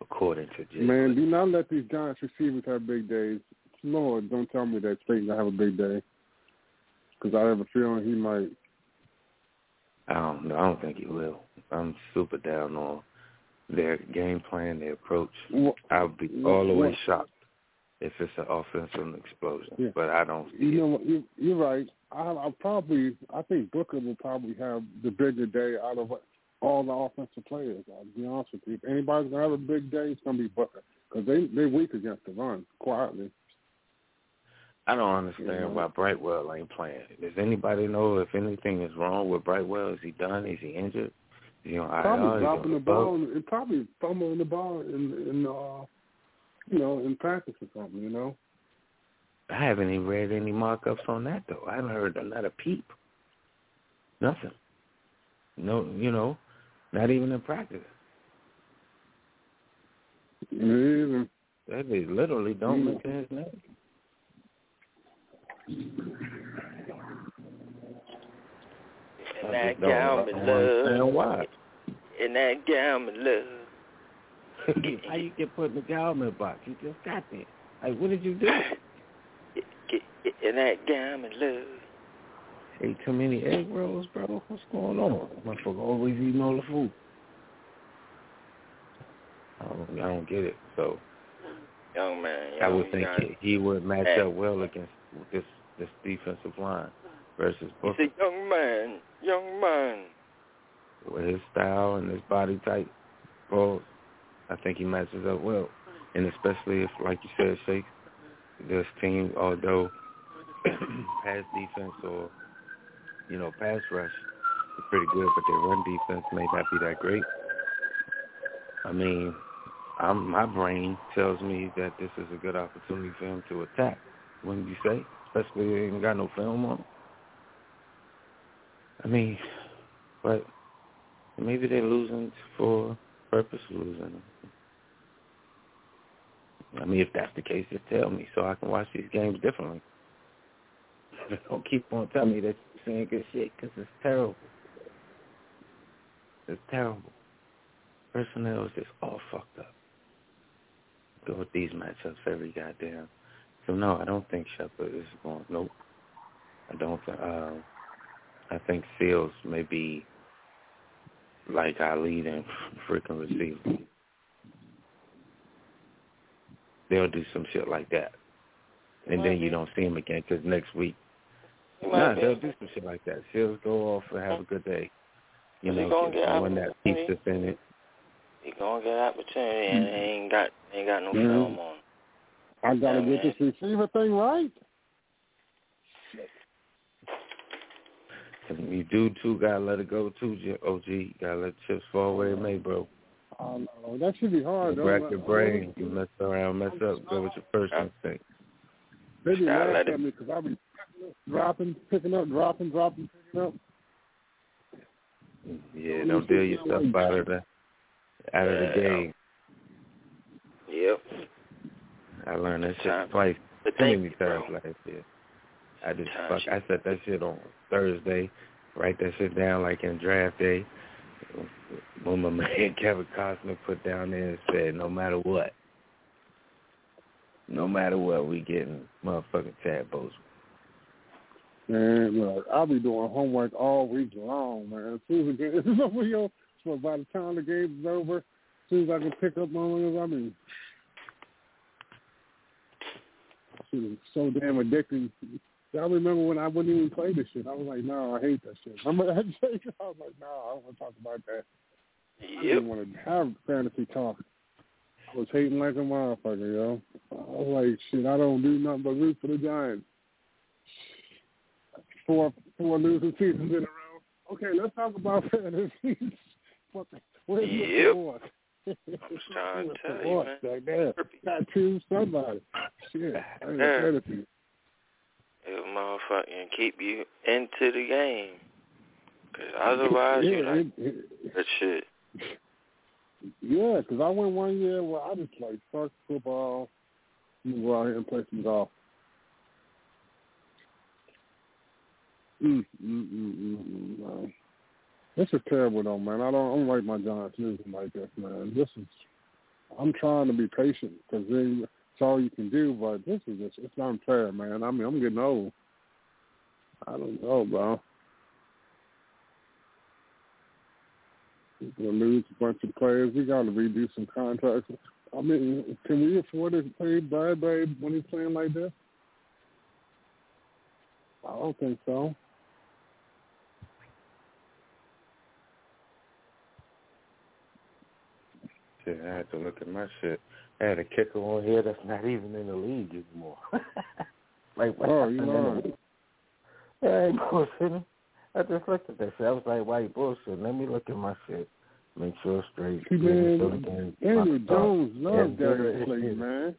according to Jay. Man, do not let these Giants receivers have big days. Lord, don't tell me that Slayton gonna have a big day, because I have a feeling he might. I don't know. I don't think he will. I'm super down on their game plan, their approach. Well, I'll be all the way shocked if it's an offensive explosion. Yeah. But I don't You it. know? You, you're right. I, I probably, I think Booker will probably have the bigger day out of all the offensive players. I'll be honest with you. If anybody's gonna have a big day, it's gonna be Booker, because they they weak against the run quietly. I don't understand Yeah. why Brightwell ain't playing. Does anybody know if anything is wrong with Brightwell? Is he done? Is he injured? Is he on IR? Probably Is dropping the ball, and probably fumbling the ball in in uh, you know, in practice or something. You know. I haven't even read any markups on that though. I haven't heard not a peep. Nothing. No, you know, not even in practice. Even That they literally don't Mm. mention his name. In I that just don't- gown I of don't love. why. In that gown of love. How you get put in the government box? You just got there. Like, what did you do? Get In that of love. Ate too many egg rolls, bro. What's going on? Motherfucker always eating all the food. I don't, I don't get it. So young man, you I would think he, he would match Hey. up well against this this defensive line versus Booker. He's a young man, young man. with his style and his body type. Well, I think he matches up well, and especially if, like you said, Shake, this team, although pass defense or you know pass rush is pretty good, but their run defense may not be that great. I mean, I'm, my brain tells me that this is a good opportunity for him to attack. Wouldn't you say? Especially they ain't got no film on. I mean, but maybe they're losing for purpose losing. I mean, if that's the case, just tell me so I can watch these games differently. Don't keep on telling me that you're saying good shit because it's terrible. It's terrible. Personnel is just all fucked up. Go with these matchups every goddamn. So no, I don't think Shepard is going. Nope. I don't. Uh, I think Seals may be like our leading freaking receiver. They'll do some shit like that, and then you don't see him again because next week. He Nah, they'll do some shit like that. Seals go off and have a good day. You know, gonna get get that in it. He gonna get opportunity and he ain't got ain't got no Mhm. film on. I gotta Yeah, get this receiver thing right. And you do too. Gotta let it go too. J- OG. Gotta let chips fall where it may, bro. Oh no, that should be hard. You though. rack your brain. You mess around, mess up. Go with your first instinct. They be Gotta mad let at me because I be dropping, picking up, dropping, dropping, picking up. Yeah, don't deal yourself out of the out of the game. Yep. I learned that shit twice, But too thank many you, bro. times last year. I just Time fuck. I set that shit on Thursday. Write that shit down like in draft day. When my man Kevin Costner put down there and said, no matter what, no matter what, we getting motherfucking Chad Boseman. Man, look, I'll be doing homework all week long, man. As soon as the game is over, yo, so by the time the game is over, as soon as I can pick up my ones, I mean, shit is so damn addicting. I remember when I wouldn't even play this shit. I was like, no, I hate that shit. Shit? I was like, no, I don't want to talk about that. I didn't want to have fantasy talk. I was hating like a motherfucker, yo. I was like, shit, I don't do nothing but root for the Giants. Four four losing seasons in a row. Okay, let's talk about fantasy. What the- Where's Yep. Mr. Ward? I'm trying to tell you, man. Like that. Got somebody. Shit, I ain't fantasy. It'll motherfucking keep you into the game. Cause otherwise yeah, you like it, it, that shit. Yeah, 'cause I went one year where I just like fuck football. Go out here and play some golf. Mm, mm, mm, mm, mm, man. This is terrible though, man. I don't, I don't like my Giants losing like this, man. This is. I'm trying to be patient because it's all you can do, but this is just it's unfair, man. I mean, I'm getting old. I don't know, bro. We're gonna lose a bunch of players. We got to redo some contracts. I mean, can we afford to pay Bradberry when he's playing like this? I don't think so. Shit, I had to look at my shit. I had a kicker on here that's not even in the league anymore. like, what Oh, you happened in the- I ain't bullshitting. I just looked at that shit. I was like, why you bullshit? Let me look at my shit. Make sure it's straight. See, it so the man, Daniel my- Jones and there Darius Slayton, man.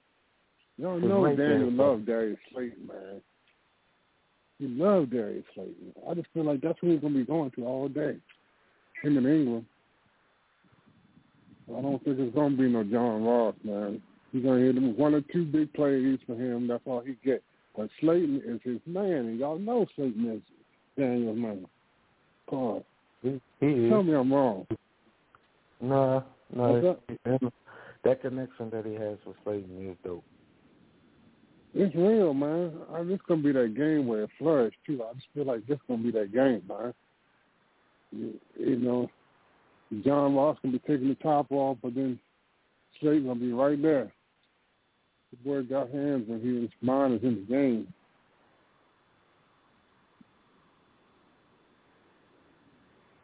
Y'all His know right there Daniel is loves Darius Slayton, man. He loves Darius Slayton. I just feel like that's who he's gonna be going to all day. Him in Engram. I don't think it's gonna be no John Ross, man. He's gonna hit him one or two big plays for him. That's all he get. But Slayton is his man, and y'all know Slayton is Daniel's man. Come on, He, he is. tell me I'm wrong. No, no. What's it's- it's- that connection that he has with Slayton is dope. It's real, man. I, this gonna be that game where it flourished too. I just feel like this gonna be that game, man. You, you know, John Ross gonna be taking the top off, but then Slade gonna be right there. The boy got hands and his mind is in the game.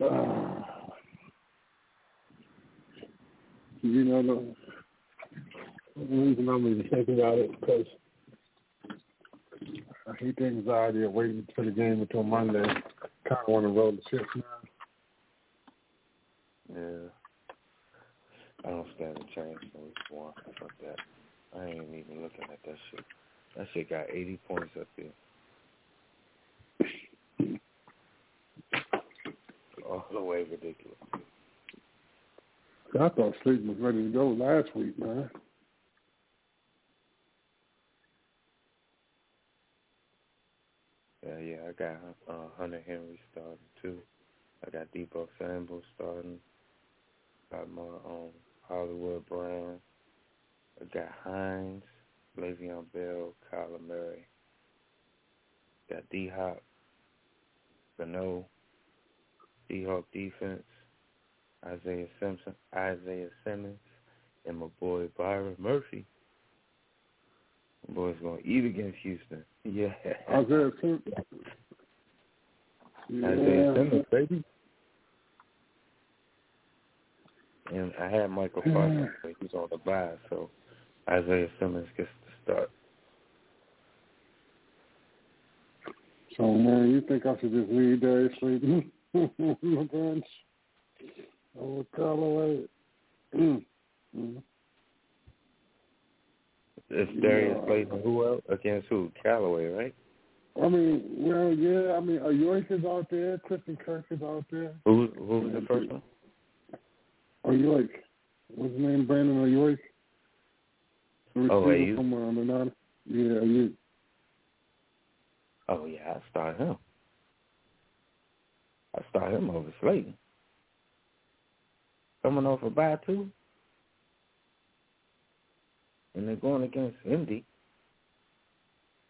Uh, you know the, the reason I'm even thinking about it because I hate the anxiety of waiting for the game until Monday. Kind of want to roll the chips now. Yeah. I don't stand a chance in one. Fuck that. I ain't even looking at that shit. That shit got 80 points up there. All the way ridiculous. I thought Slayton was ready to go last week, man. Yeah, yeah, I got uh, Hunter Henry starting too. I got Deebo Samuel starting. Got my um Hollywood Brown. I got Hines, Le'Veon Bell, Kyler Murray. Got D Hop, Gano, D Hawk defense, Isaiah Simpson, Isaiah Simmons, and my boy Byron Murphy. My boy's gonna eat against Houston. Yeah. Isaiah Simmons. Yeah. Isaiah Simmons, baby. And I had Micah Parsons, mm. but he's on the bye, so Isaiah Simmons gets to start. So man, you think I should just leave Darius Slayton on the bench? Oh, Callaway. mm-hmm. It's Darius yeah. Slayton. Who else? Against who? Callaway, right? I mean, well, yeah. I mean, uh, Aiyuk is out there. Christian Kirk is out there. Who? Who was the first one? Aiyuk. What's his name? Brandon Aiyuk. Oh, Aiyuk. From uh, the nine. Yeah, Aiyuk. Oh yeah, I start him. I start him over Slayton. Coming off a bye too and they're going against Indy.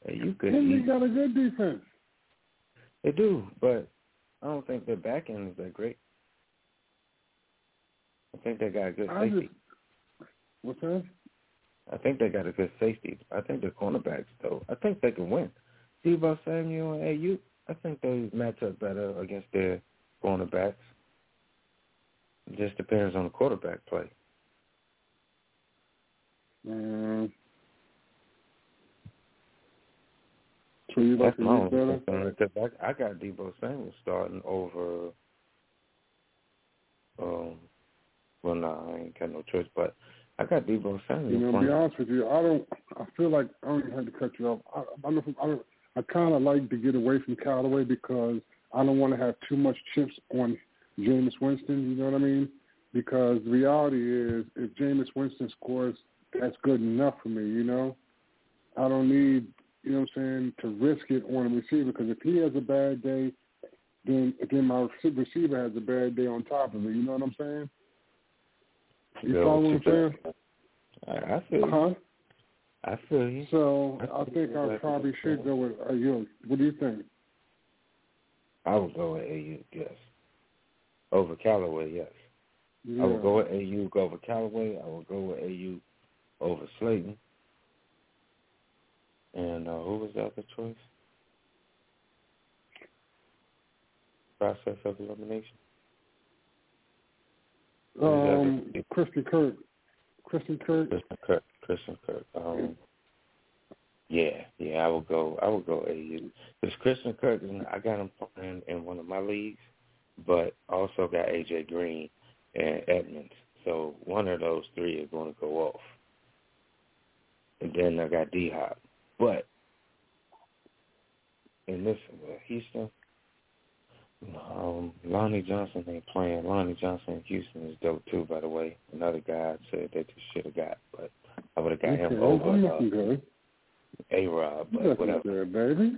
Hey, you could. Indy got a good defense. They do, but I don't think their back end is that great. I think they got a good I safety. Just, what's that? I think they got a good safety. I think their cornerbacks, though, I think they can win. Deebo Samuel and AU, I think they match up better against their cornerbacks. It just depends on the quarterback play. Mm. So you like That's my only concern because I, I got Deebo Samuel starting over. Um, well, no, I ain't got no choice, but I got Deebo Samuel. You know, to be honest with you, I don't. I feel like I don't even have to cut you off. I, I don't. I don't. I kind of like to get away from Callaway because I don't want to have too much chips on Jameis Winston. You know what I mean? Because the reality is, if Jameis Winston scores that's good enough for me, you know. I don't need, you know what I'm saying, to risk it on a receiver because if he has a bad day, then then my receiver has a bad day on top of it. You know what I'm saying? You follow what I'm saying? I, I feel you. Huh? I feel you. So I I think. I probably should go with Aiyuk. What do you think? I would go with AU, yes. Over Callaway, yes. Yeah. I would go with AU go over Callaway. I would go with AU over Slayton. And uh, who was the other choice? Process of elimination. Um, Christian Kirk. Christian Kirk. Christian Kirk. Christian Kirk. Um, yeah, yeah, I would go. I would go AU because Christian Kirk. I got him playing in one of my leagues, but also got AJ Green and Edmonds. So one of those three is going to go off. And then I got D Hop. But in this uh, Houston, um, Lonnie Johnson ain't playing. Lonnie Johnson in Houston is dope too, by the way. Another guy said that you should have got, but I would have got Okay, him over I'm uh, good. A Rob, You but looking whatever. good, baby.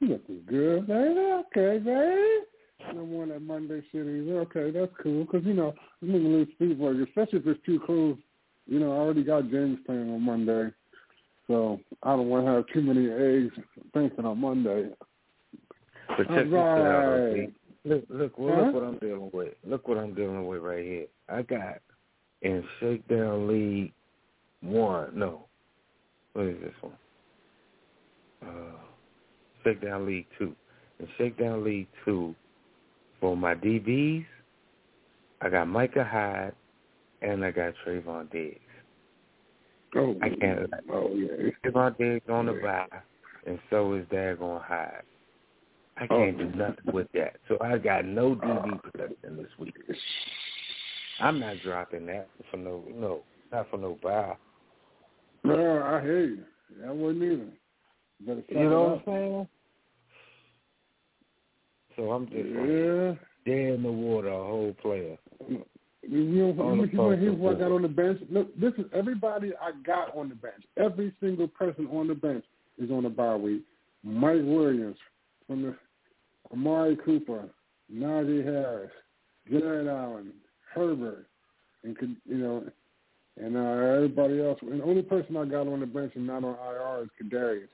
You looking good, baby. Okay, baby. No more that Monday shit either. Okay, that's cool. Because, you know, I'm going to lose Speedburg, especially if it's too close. You know, I already got Jameis playing on Monday. So I don't want to have too many eggs thinking on Monday. But check this out, right. okay? Look, look, well, Huh? look what I'm dealing with. Look what I'm dealing with right here. I got in Shakedown League One. No, what is this one? Uh, Shakedown League Two. In Shakedown League Two, for my DBs, I got Micah Hyde and I got Trevon Diggs. Oh, I can't. Oh yeah. Trevon Diggs on the bye, and so is Dagon Hyde. I oh. can't Oh. do nothing with that. So I got no DB production this week. I'm not dropping that for no no, not for no bye. No, I hear you. I wouldn't either. Suck You know what. I'm saying? So I'm just like Yeah. dead in the water, a whole player. You know, you know, here's what I got on the bench. Look, this is everybody I got on the bench. Every single person on the bench is on the bye week. Mike Williams from the Amari Cooper, Najee Harris, Jared Allen, Herbert, and you know, and uh, everybody else. And the only person I got on the bench and not on IR is Kadarius.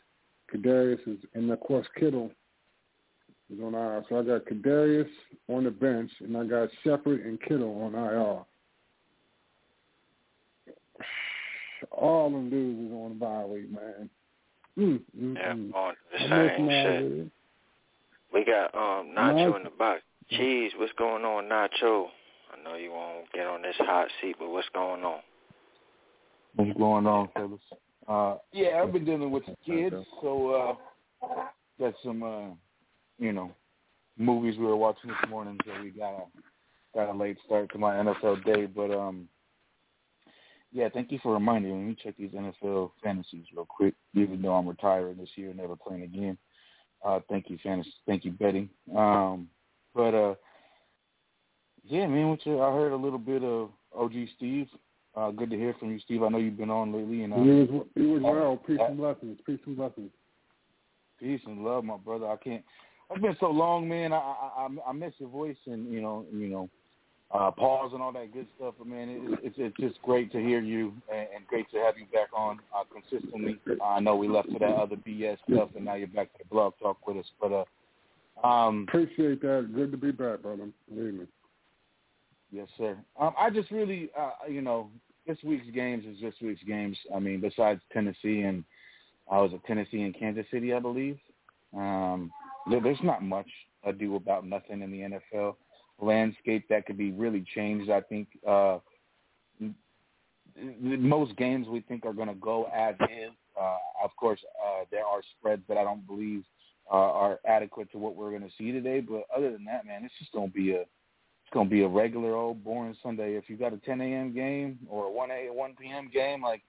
Kadarius is, and of course Kittle is on IR. So I got Kadarius on the bench, and I got Shepard and Kittle on IR. All them dudes is on the bye week, man. Mm, mm, Yeah, mm. on the same shit. We got um Nacho Nice. in the box. Cheese, what's going on, Nacho? I know you won't get on this hot seat, but what's going on? What's going on, fellas? Uh, yeah, I've been dealing with the kids, so uh, got some, uh, you know, movies we were watching this morning, so we got a got a late start to my NFL day. But um, yeah, thank you for reminding me. Let me check these NFL fantasies real quick. Even though I'm retiring this year, and never playing again. Uh, thank you, fantasy. Thank you, Betty. Um, but uh, yeah, man, what you, I heard a little bit of OG Steve. Uh, good to hear from you, Steve. I know you've been on lately, and uh, He was, he was well. Peace and blessings. Peace and blessings. Peace and love, my brother. I can't. It's been so long, man. I I, I I miss your voice and you know you know uh, pause and all that good stuff. But man, it, it's it's just great to hear you and, and great to have you back on uh, consistently. Uh, I know we left to that other BS stuff, and now you're back to the blog talk with us. But uh, um, Appreciate that. Good to be back, brother. Believe me. Yes, sir. Um, I just really, uh, you know, this week's games is this week's games. I mean, besides Tennessee and I was at Tennessee and Kansas City, I believe. Um, there, there's not much ado about nothing in the NFL landscape that could be really changed. I think uh, most games we think are going to go as is. Uh, of course, uh, there are spreads that I don't believe uh, are adequate to what we're going to see today. But other than that, man, it's just going to be a it's gonna be a regular old boring Sunday. If you got a 10 a.m. game or a 1 a 1 p.m. game, like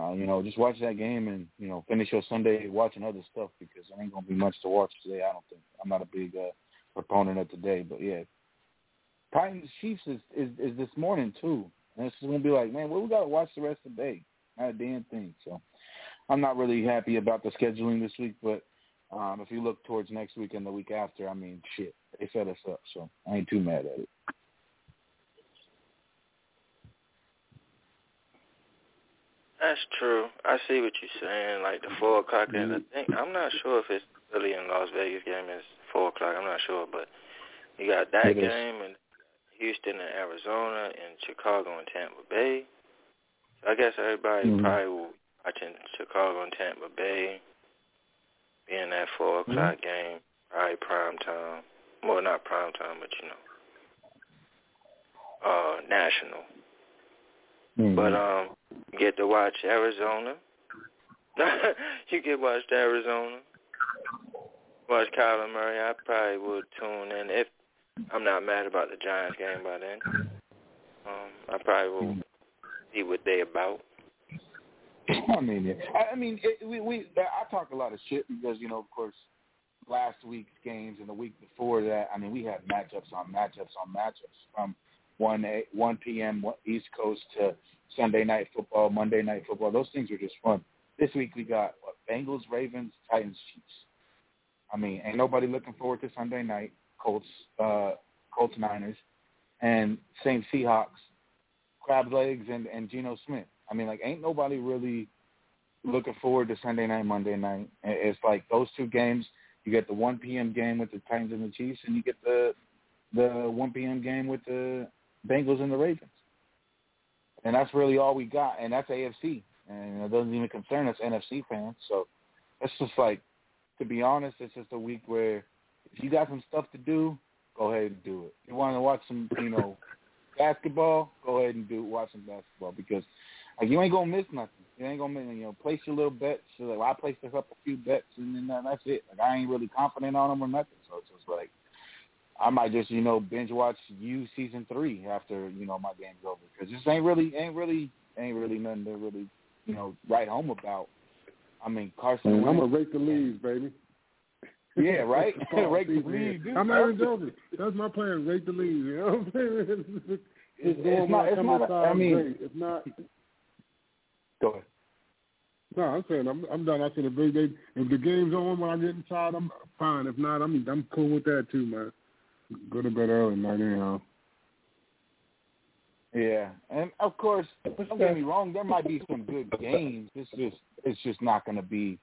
uh, you know, just watch that game and you know finish your Sunday watching other stuff because there ain't gonna be much to watch today. I don't think. I'm not a big uh, proponent of today, but yeah, Titans Chiefs is, is is this morning too, and it's gonna be like, man, well, we gotta watch the rest of the day. Not a damn thing. So I'm not really happy about the scheduling this week, but um, if you look towards next week and the week after, I mean, shit, they set us up, so I ain't too mad at it. That's true. I see what you're saying. Like the four o'clock, and I think I'm not sure if it's really in Las Vegas game is four o'clock. I'm not sure, but you got that game and Houston and Arizona and Chicago and Tampa Bay. So I guess everybody Mhm. probably will be watching Chicago and Tampa Bay, being that four o'clock game, probably prime time. Well, not prime time, but you know, uh, national. But um, you get to watch Arizona. you get to watch Arizona. Watch Kyler Murray. I probably would tune in if I'm not mad about the Giants game by then. Um, I probably will see what they about. I mean. I, mean, it, we we I talk a lot of shit because you know, of course, last week's games and the week before that. I mean, we had matchups on matchups on matchups from one a, one p.m. East Coast to Sunday night football, Monday night football. Those things were just fun. This week we got what, Bengals, Ravens, Titans, Chiefs. I mean, ain't nobody looking forward to Sunday night Colts, uh, Colts Niners, and Saints Seahawks, Crab Legs and and Geno Smith. I mean, like, ain't nobody really looking forward to Sunday night, Monday night. It's like those two games. You get the 1 p.m. game with the Titans and the Chiefs, and you get the the 1 p.m. game with the Bengals and the Ravens. and that's really all we got, and that's AFC, and it doesn't even concern us NFC fans. So it's just like, to be honest, it's just a week where if you got some stuff to do, go ahead and do it. If you want to watch some, you know, basketball, go ahead and do watch some basketball because like you ain't gonna miss nothing. You ain't gonna miss, you know place your little bets. So like I placed a couple few bets and then uh, that's it. Like I ain't really confident on them or nothing. So it's just like I might just you know binge watch you season three after you know my game's over because this ain't really ain't really ain't really nothing to really you know write home about. I mean Carson. Man, I'm gonna rake the leaves, baby. Yeah, right. rake the leaves. Dude. I'm not even joking. That's my plan. Rake the leaves. You know what I'm saying? It's, it's, it's not. It's not. A, I mean, great. if not, go ahead. No, I'm saying I'm I'm done. I said if they, they if the game's on when I get inside, I'm fine. If not, I'm I'm cool with that too, man. Go to bed early night anyhow. Yeah, and of course, don't get me wrong. There might be some good games. It's just it's just not going to be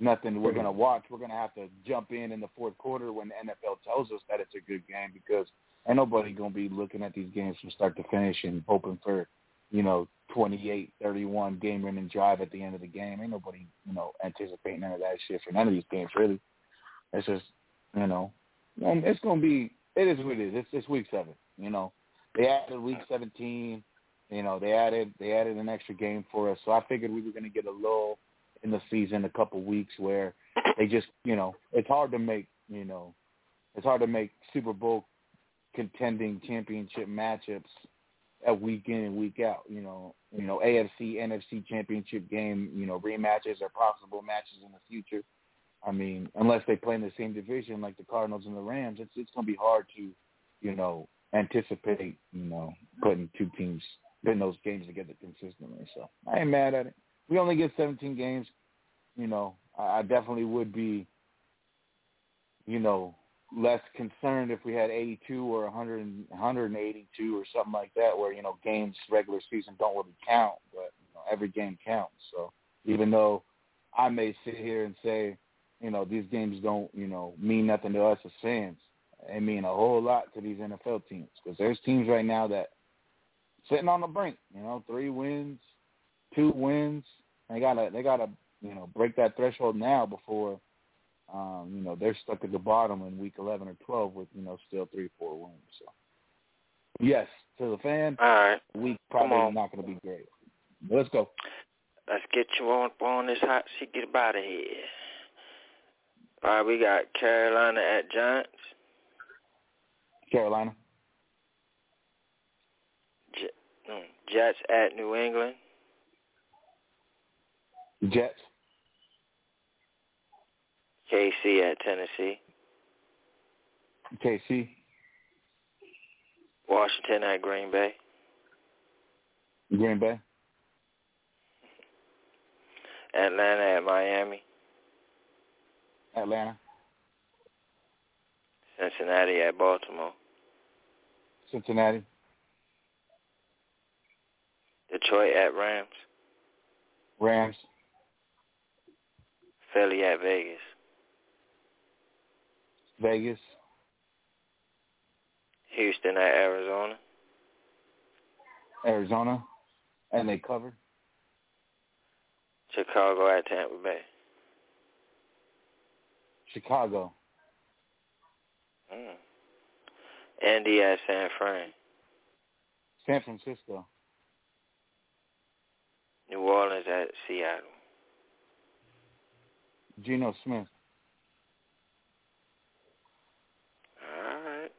nothing we're going to watch. We're going to have to jump in in the fourth quarter when the NFL tells us that it's a good game because ain't nobody going to be looking at these games from start to finish and hoping for, you know, 28, 31 game winning drive at the end of the game. Ain't nobody, you know, anticipating none of that shit for none of these games really. It's just, you know, it's going to be. It is what it is. It's, it's week seven. You know, they added week 17. You know, they added they added an extra game for us, so I figured we were going to get a little in the season a couple weeks where they just you know it's hard to make you know it's hard to make Super Bowl contending championship matchups at week in and week out. You know, you know AFC NFC championship game. You know rematches or possible matches in the future. I mean, unless they play in the same division like the Cardinals and the Rams, it's it's to be hard to, you know, anticipate you know putting two teams putting those games together consistently. So I ain't mad at it we only get 17 games, you know, I definitely would be, you know, less concerned if we had 82 or 100, 182 or something like that, where you know games regular season don't really count, but you know every game counts. So even though I may sit here and say, you know, these games don't, you know, mean nothing to us as fans, they mean a whole lot to these NFL teams because there's teams right now that sitting on the brink, you know, three wins, two wins, they gotta they gotta you know break that threshold now before um, you know they're stuck at the bottom in week eleven or twelve with you know still three four wins. So yes, to the fan, all right, week probably not going to be great. Let's go. Let's get you on on this hot seat. Get out of here. All right, we got Carolina at Giants. Carolina. Mm, Jets at New England. Jets. KC at Tennessee. KC. Washington at Green Bay. Green Bay. Atlanta at Miami. Atlanta. Cincinnati at Baltimore. Cincinnati. Detroit at Rams. Rams. Philly at Vegas. Vegas. Houston at Arizona. Arizona. And they covered. Chicago at Tampa Bay. Chicago. Mm. Indy at San Fran. San Francisco. New Orleans at Seattle. Geno Smith. All right.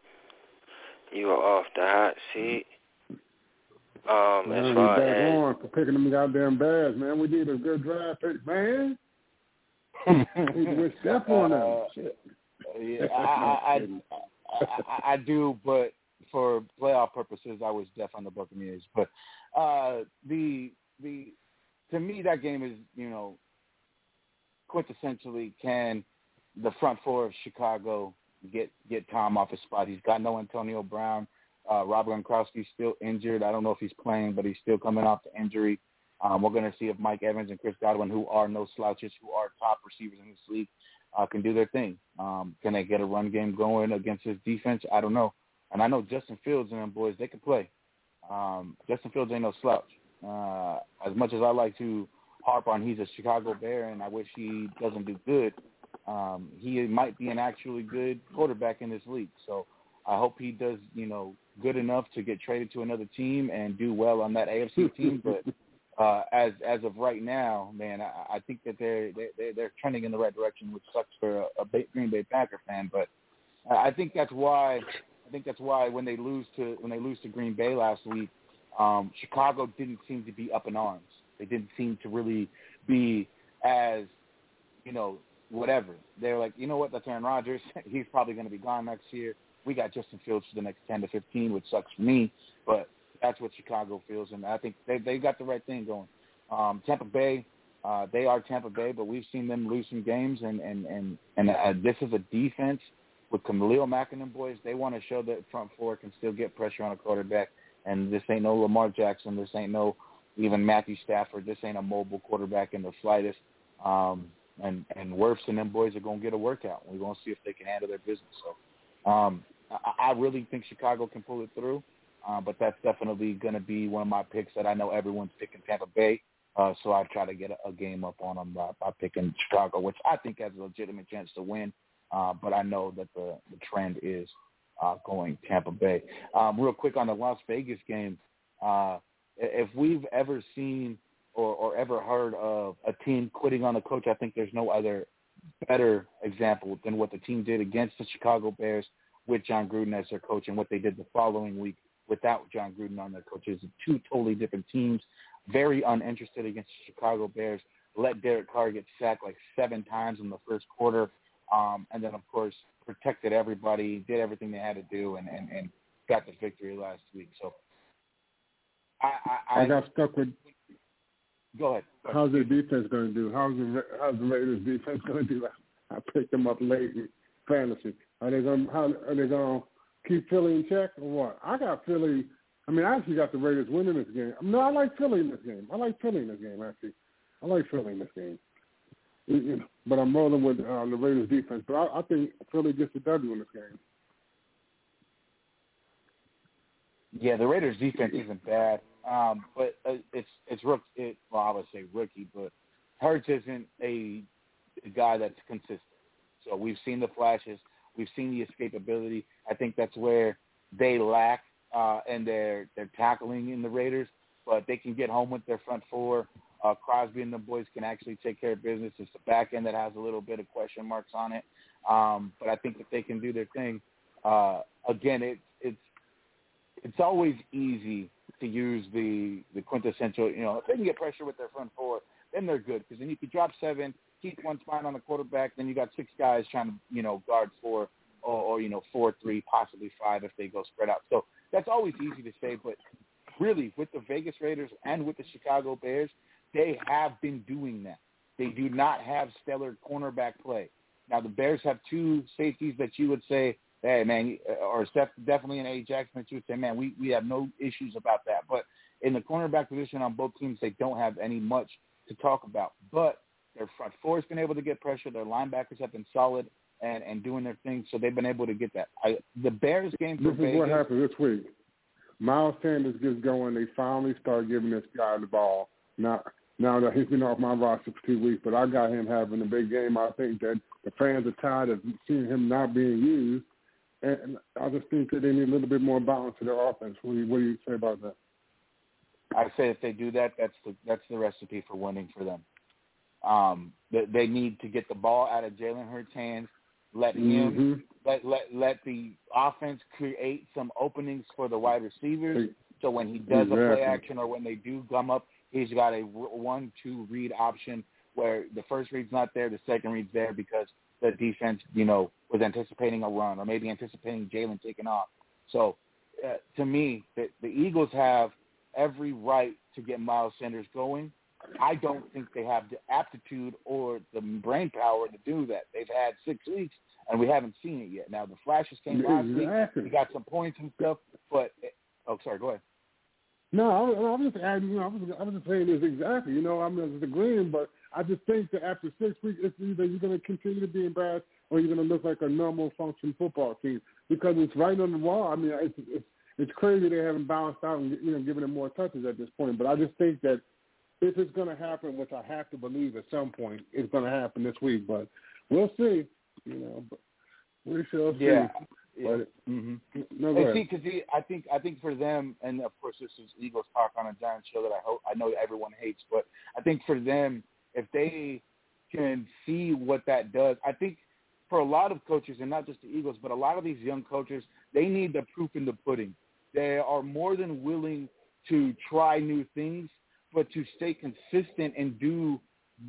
You are off the hot seat. Um, man, as far back as on for picking them goddamn bags, man. We did a good drive pick, man. we step on them. Uh, Shit. Yeah, I, I, I, I, I do, but for playoff purposes, I was deaf on the Buccaneers. But uh, the the to me, that game is you know quintessentially can the front four of Chicago get get Tom off his spot. He's got no Antonio Brown. Uh, Robert Gronkowski's still injured. I don't know if he's playing, but he's still coming off the injury. Um, we're going to see if Mike Evans and Chris Godwin, who are no slouches, who are top receivers in this league, uh, can do their thing. Um, can they get a run game going against his defense? I don't know. And I know Justin Fields and them boys, they can play. Um, Justin Fields ain't no slouch. Uh, as much as I like to harp on he's a Chicago Bear and I wish he doesn't do good, um, he might be an actually good quarterback in this league. So I hope he does, you know, good enough to get traded to another team and do well on that AFC team. But uh, as as of right now, man, I, I think that they're they, they're trending in the right direction, which sucks for a, a Green Bay Packer fan. But I think that's why I think that's why when they lose to when they lose to Green Bay last week, um, Chicago didn't seem to be up in arms. They didn't seem to really be as you know whatever. They're like, you know what, that's Aaron Rodgers. He's probably going to be gone next year. We got Justin Fields for the next 10 to 15, which sucks for me, but that's what Chicago feels, and I think they they got the right thing going. Um, Tampa Bay, uh, they are Tampa Bay, but we've seen them lose some games, and and and and uh, this is a defense with Khalil Mack and boys. They want to show that front four can still get pressure on a quarterback, and this ain't no Lamar Jackson. This ain't no even Matthew Stafford. This ain't a mobile quarterback in the slightest. Um, and and Wirfs and them boys are gonna get a workout. We're gonna see if they can handle their business. So um, I, I really think Chicago can pull it through, uh, but that's definitely gonna be one of my picks that I know everyone's picking Tampa Bay. Uh, so I try to get a, a game up on them by, by picking Chicago, which I think has a legitimate chance to win. Uh, but I know that the, the trend is uh, going Tampa Bay. Um, real quick on the Las Vegas game, uh, if we've ever seen or, or ever heard of a team quitting on a coach, I think there's no other better example than what the team did against the Chicago Bears with Jon Gruden as their coach and what they did the following week without Jon Gruden on their coaches. Two totally different teams, very uninterested against the Chicago Bears. Let Derek Carr get sacked like seven times in the first quarter, um, and then of course protected everybody, did everything they had to do, and and, and got the victory last week. So I I, I got stuck with Go ahead. How's their defense going to do? How's the how's the Raiders defense going to do? I picked them up late in fantasy. Are they going? How are they going to keep Philly in check or what? I got Philly. I mean, I actually got the Raiders winning this game. No, I like Philly in this game. I like Philly in this game. Actually, I like Philly in this game. You know, but I'm rolling with uh, the Raiders defense. But I, I think Philly gets the W in this game. Yeah, the Raiders defense isn't bad. Um, but uh, it's it's rook. It, well, I would say rookie, but Hurts isn't a, a guy that's consistent. So we've seen the flashes, we've seen the escapability. I think that's where they lack uh, in their their tackling in the Raiders, but they can get home with their front four. Uh, Crosby and the boys can actually take care of business. It's the back end that has a little bit of question marks on it, um, but I think that they can do their thing. Uh, again, it, it's always easy to use the the quintessential. You know, if they can get pressure with their front four, then they're good because then you could drop seven, keep one spine on the quarterback, then you got six guys trying to you know guard four or, or you know four three, possibly five if they go spread out. So that's always easy to say, but really with the Vegas Raiders and with the Chicago Bears, they have been doing that. They do not have stellar cornerback play. Now the Bears have two safeties that you would say hey man, uh, or definitely an A Jackson would say, man, we we have no issues about that. But in the cornerback position on both teams, they don't have any much to talk about. But their front four has been able to get pressure. Their linebackers have been solid and and doing their thing, so they've been able to get that. I, the Bears game for this Vegas, is what happened this week. Miles Sanders gets going. They finally start giving this guy the ball. Now, now that he's been off my roster for two weeks, but I got him having a big game. I think that the fans are tired of seeing him not being used and I just think that they need a little bit more balance to their offense. What do you, what do you say about that? I say if they do that, that's the that's the recipe for winning for them. Um, they, they need to get the ball out of Jalen Hurts' hands, let him mm-hmm. let let let the offense create some openings for the wide receivers. So when he does exactly. a play action or when they do come up, he's got a one-two read option where the first read's not there, the second read's there because the defense, you know, was anticipating a run or maybe anticipating Jalen taking off. So uh, to me, the, the Eagles have every right to get Miles Sanders going. I don't think they have the aptitude or the brain power to do that. They've had six weeks and we haven't seen it yet. Now the flashes came last exactly. week. We got some points and stuff, but oh, sorry, go ahead. No, I I was just adding. You know, I was, I was just saying this exactly. You know, I'm just agreeing, but I just think that after six weeks, it's either you're going to continue to be embarrassed or you're going to look like a normal function football team because it's right on the wall. I mean, it's, it's it's crazy they haven't balanced out and you know given him more touches at this point. But I just think that if it's going to happen, which I have to believe at some point, it's going to happen this week. But we'll see. You know, but we shall see. Yeah. But, mm-hmm. no, and see, because I think I think for them, and of course this is Eagles talk on a Giants show that I hope I know everyone hates, but I think for them, if they can see what that does, I think for a lot of coaches, and not just the Eagles, but a lot of these young coaches, they need the proof in the pudding. They are more than willing to try new things, but to stay consistent and do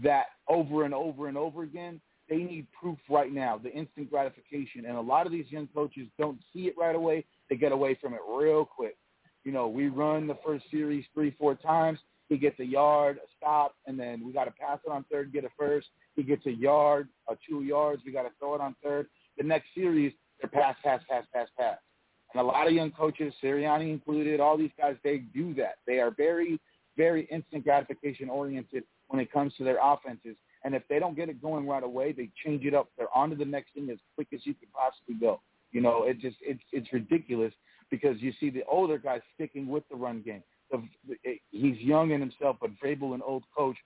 that over and over and over again, they need proof right now, the instant gratification. And a lot of these young coaches don't see it right away. They get away from it real quick. You know, we run the first series three, four times. He gets a yard, a stop, and then we got to pass it on third, get a first. He gets a yard, a two yards. We got to throw it on third. The next series, they're pass, pass, pass, pass, pass. And a lot of young coaches, Sirianni included, all these guys, they do that. They are very, very instant gratification oriented when it comes to their offenses. And if they don't get it going right away, they change it up. They're on to the next thing as quick as you can possibly go. You know, it just it's it's ridiculous because you see the older guys sticking with the run game. The, the, he's young in himself, but Vrabel, an old coach,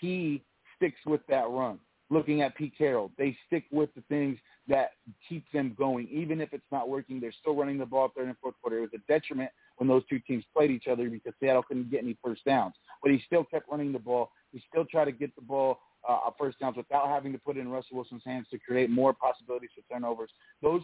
he sticks with that run. Looking at Pete Carroll, they stick with the things that keep them going, even if it's not working. They're still running the ball third and fourth quarter. It was a detriment when those two teams played each other because Seattle couldn't get any first downs, but he still kept running the ball. He still tried to get the ball uh, first downs without having to put it in Russell Wilson's hands to create more possibilities for turnovers. Those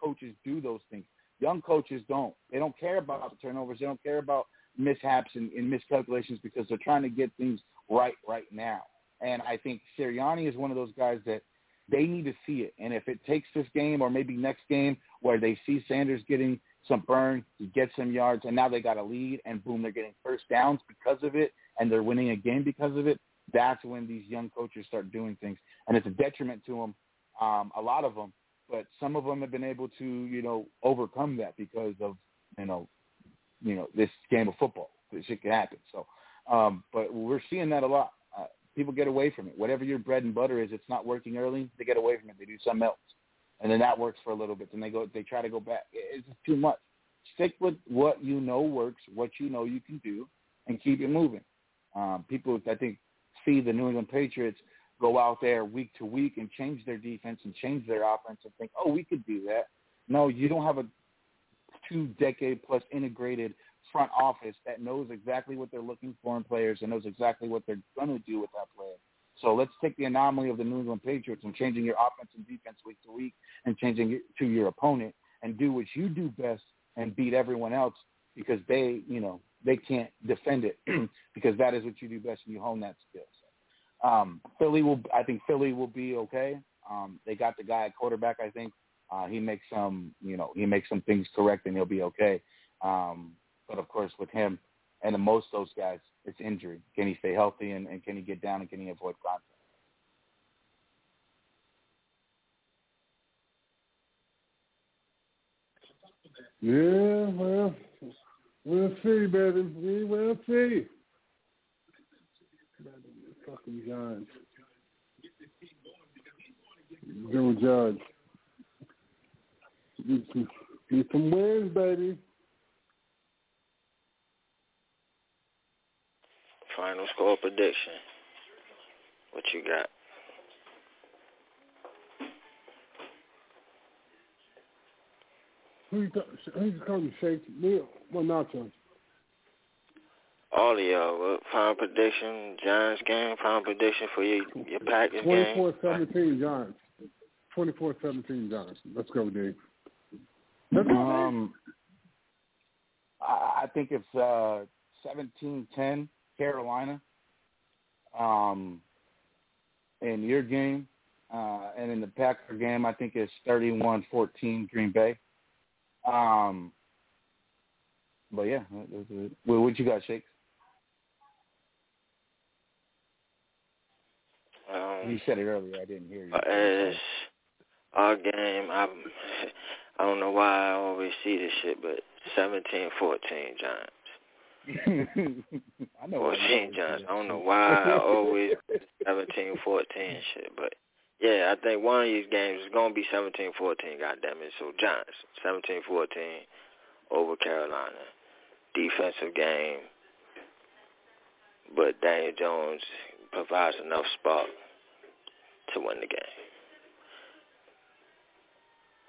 coaches do those things. Young coaches don't. They don't care about the turnovers. They don't care about mishaps and, and miscalculations because they're trying to get things right right now. And I think Sirianni is one of those guys that they need to see it. And if it takes this game or maybe next game where they see Sanders getting some burn, he gets some yards, and now they got a lead, and boom, they're getting first downs because of it, and they're winning a game because of it. That's when these young coaches start doing things, and it's a detriment to them. Um, a lot of them, but some of them have been able to, you know, overcome that because of, you know, you know, this game of football. This shit can happen. So, um, but we're seeing that a lot. Uh, people get away from it. Whatever your bread and butter is, it's not working early. They get away from it. They do something else, and then that works for a little bit. Then they go. They try to go back. It's just too much. Stick with what you know works, what you know you can do, and keep it moving. Um, people, I think, see the New England Patriots go out there week to week and change their defense and change their offense and think, oh, we could do that. No, you don't have a two-decade plus integrated front office that knows exactly what they're looking for in players and knows exactly what they're going to do with that player. So let's take the anomaly of the New England Patriots and changing your offense and defense week to week and changing it to your opponent and do what you do best and beat everyone else because they, you know, they can't defend it because that is what you do best and you hone that skill. So, um, Philly will, I think Philly will be okay. Um, they got the guy at quarterback. I think uh, he makes some, you know, he makes some things correct and he'll be okay. Um, but of course, with him and the most those guys, it's injury. Can he stay healthy and, and can he get down and can he avoid contact? Yeah, well, we'll see, baby. We will see. Fucking Giants. Joe Judge. Get some, get some wins, baby. Final score prediction. What you got? Who you, th- who you calling Shake? Me? Well, Nacho. All of y'all. What final prediction? Giants game. Final prediction for your your Packers game. 24-17 Giants. 24-17 Giants. Let's go, Dave. Let's go, Um, I, I think it's uh, 17-10 Carolina. Um, in your game, uh, and in the Packer game, I think it's 31-14 Green Bay. Um, but yeah, that's it. Well, what you got, Shakes? Um, You said it earlier. I didn't hear you. as our game, I'm, I don't know why I always see this shit, but 17-14 Giants. I know. 14 Giants. I don't know why I always 17-14 shit, but yeah, I think one of these games is gonna be 17-14. Goddamn it! So Giants 17-14 over Carolina. Defensive game, but Daniel Jones provides enough spark to win the game.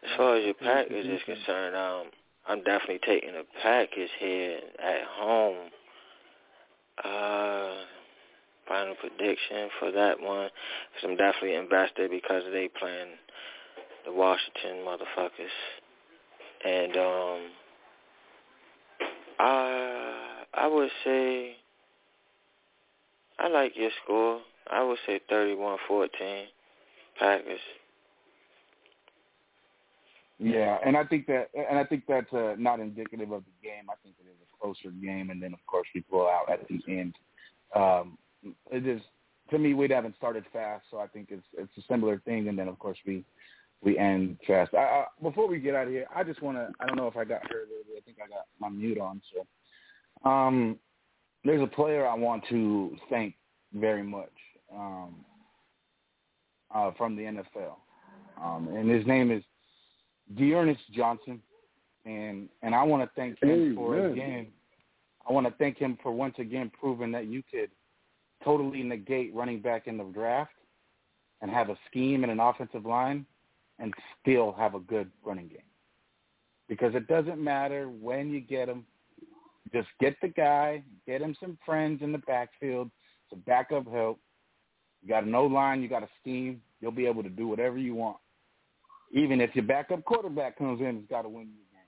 As far as your package is concerned, um, I'm definitely taking a package here at home. Uh, final prediction for that one, because I'm definitely invested because they playing the Washington motherfuckers, and um, I I would say I like your score. I would say 31-14 Packers. Yeah, and I think that, and I think that's uh, not indicative of the game. I think it is a closer game, and then of course we pull out at the end. Um, it is to me we haven't started fast, so I think it's it's a similar thing, and then of course we we end fast. I, I, before we get out of here, I just want to. I don't know if I got heard. I think I got my mute on. So, um, there's a player I want to thank very much um, uh, from the NFL, um, and his name is D'Ernest Johnson, and and I want to thank him Amen. for again. I want to thank him for once again proving that you could totally negate running back in the draft and have a scheme and an offensive line and still have a good running game. Because it doesn't matter when you get him, just get the guy, get him some friends in the backfield, some backup help. You got a no line, you got a scheme, you'll be able to do whatever you want. Even if your backup quarterback comes in, it's got to win you the game.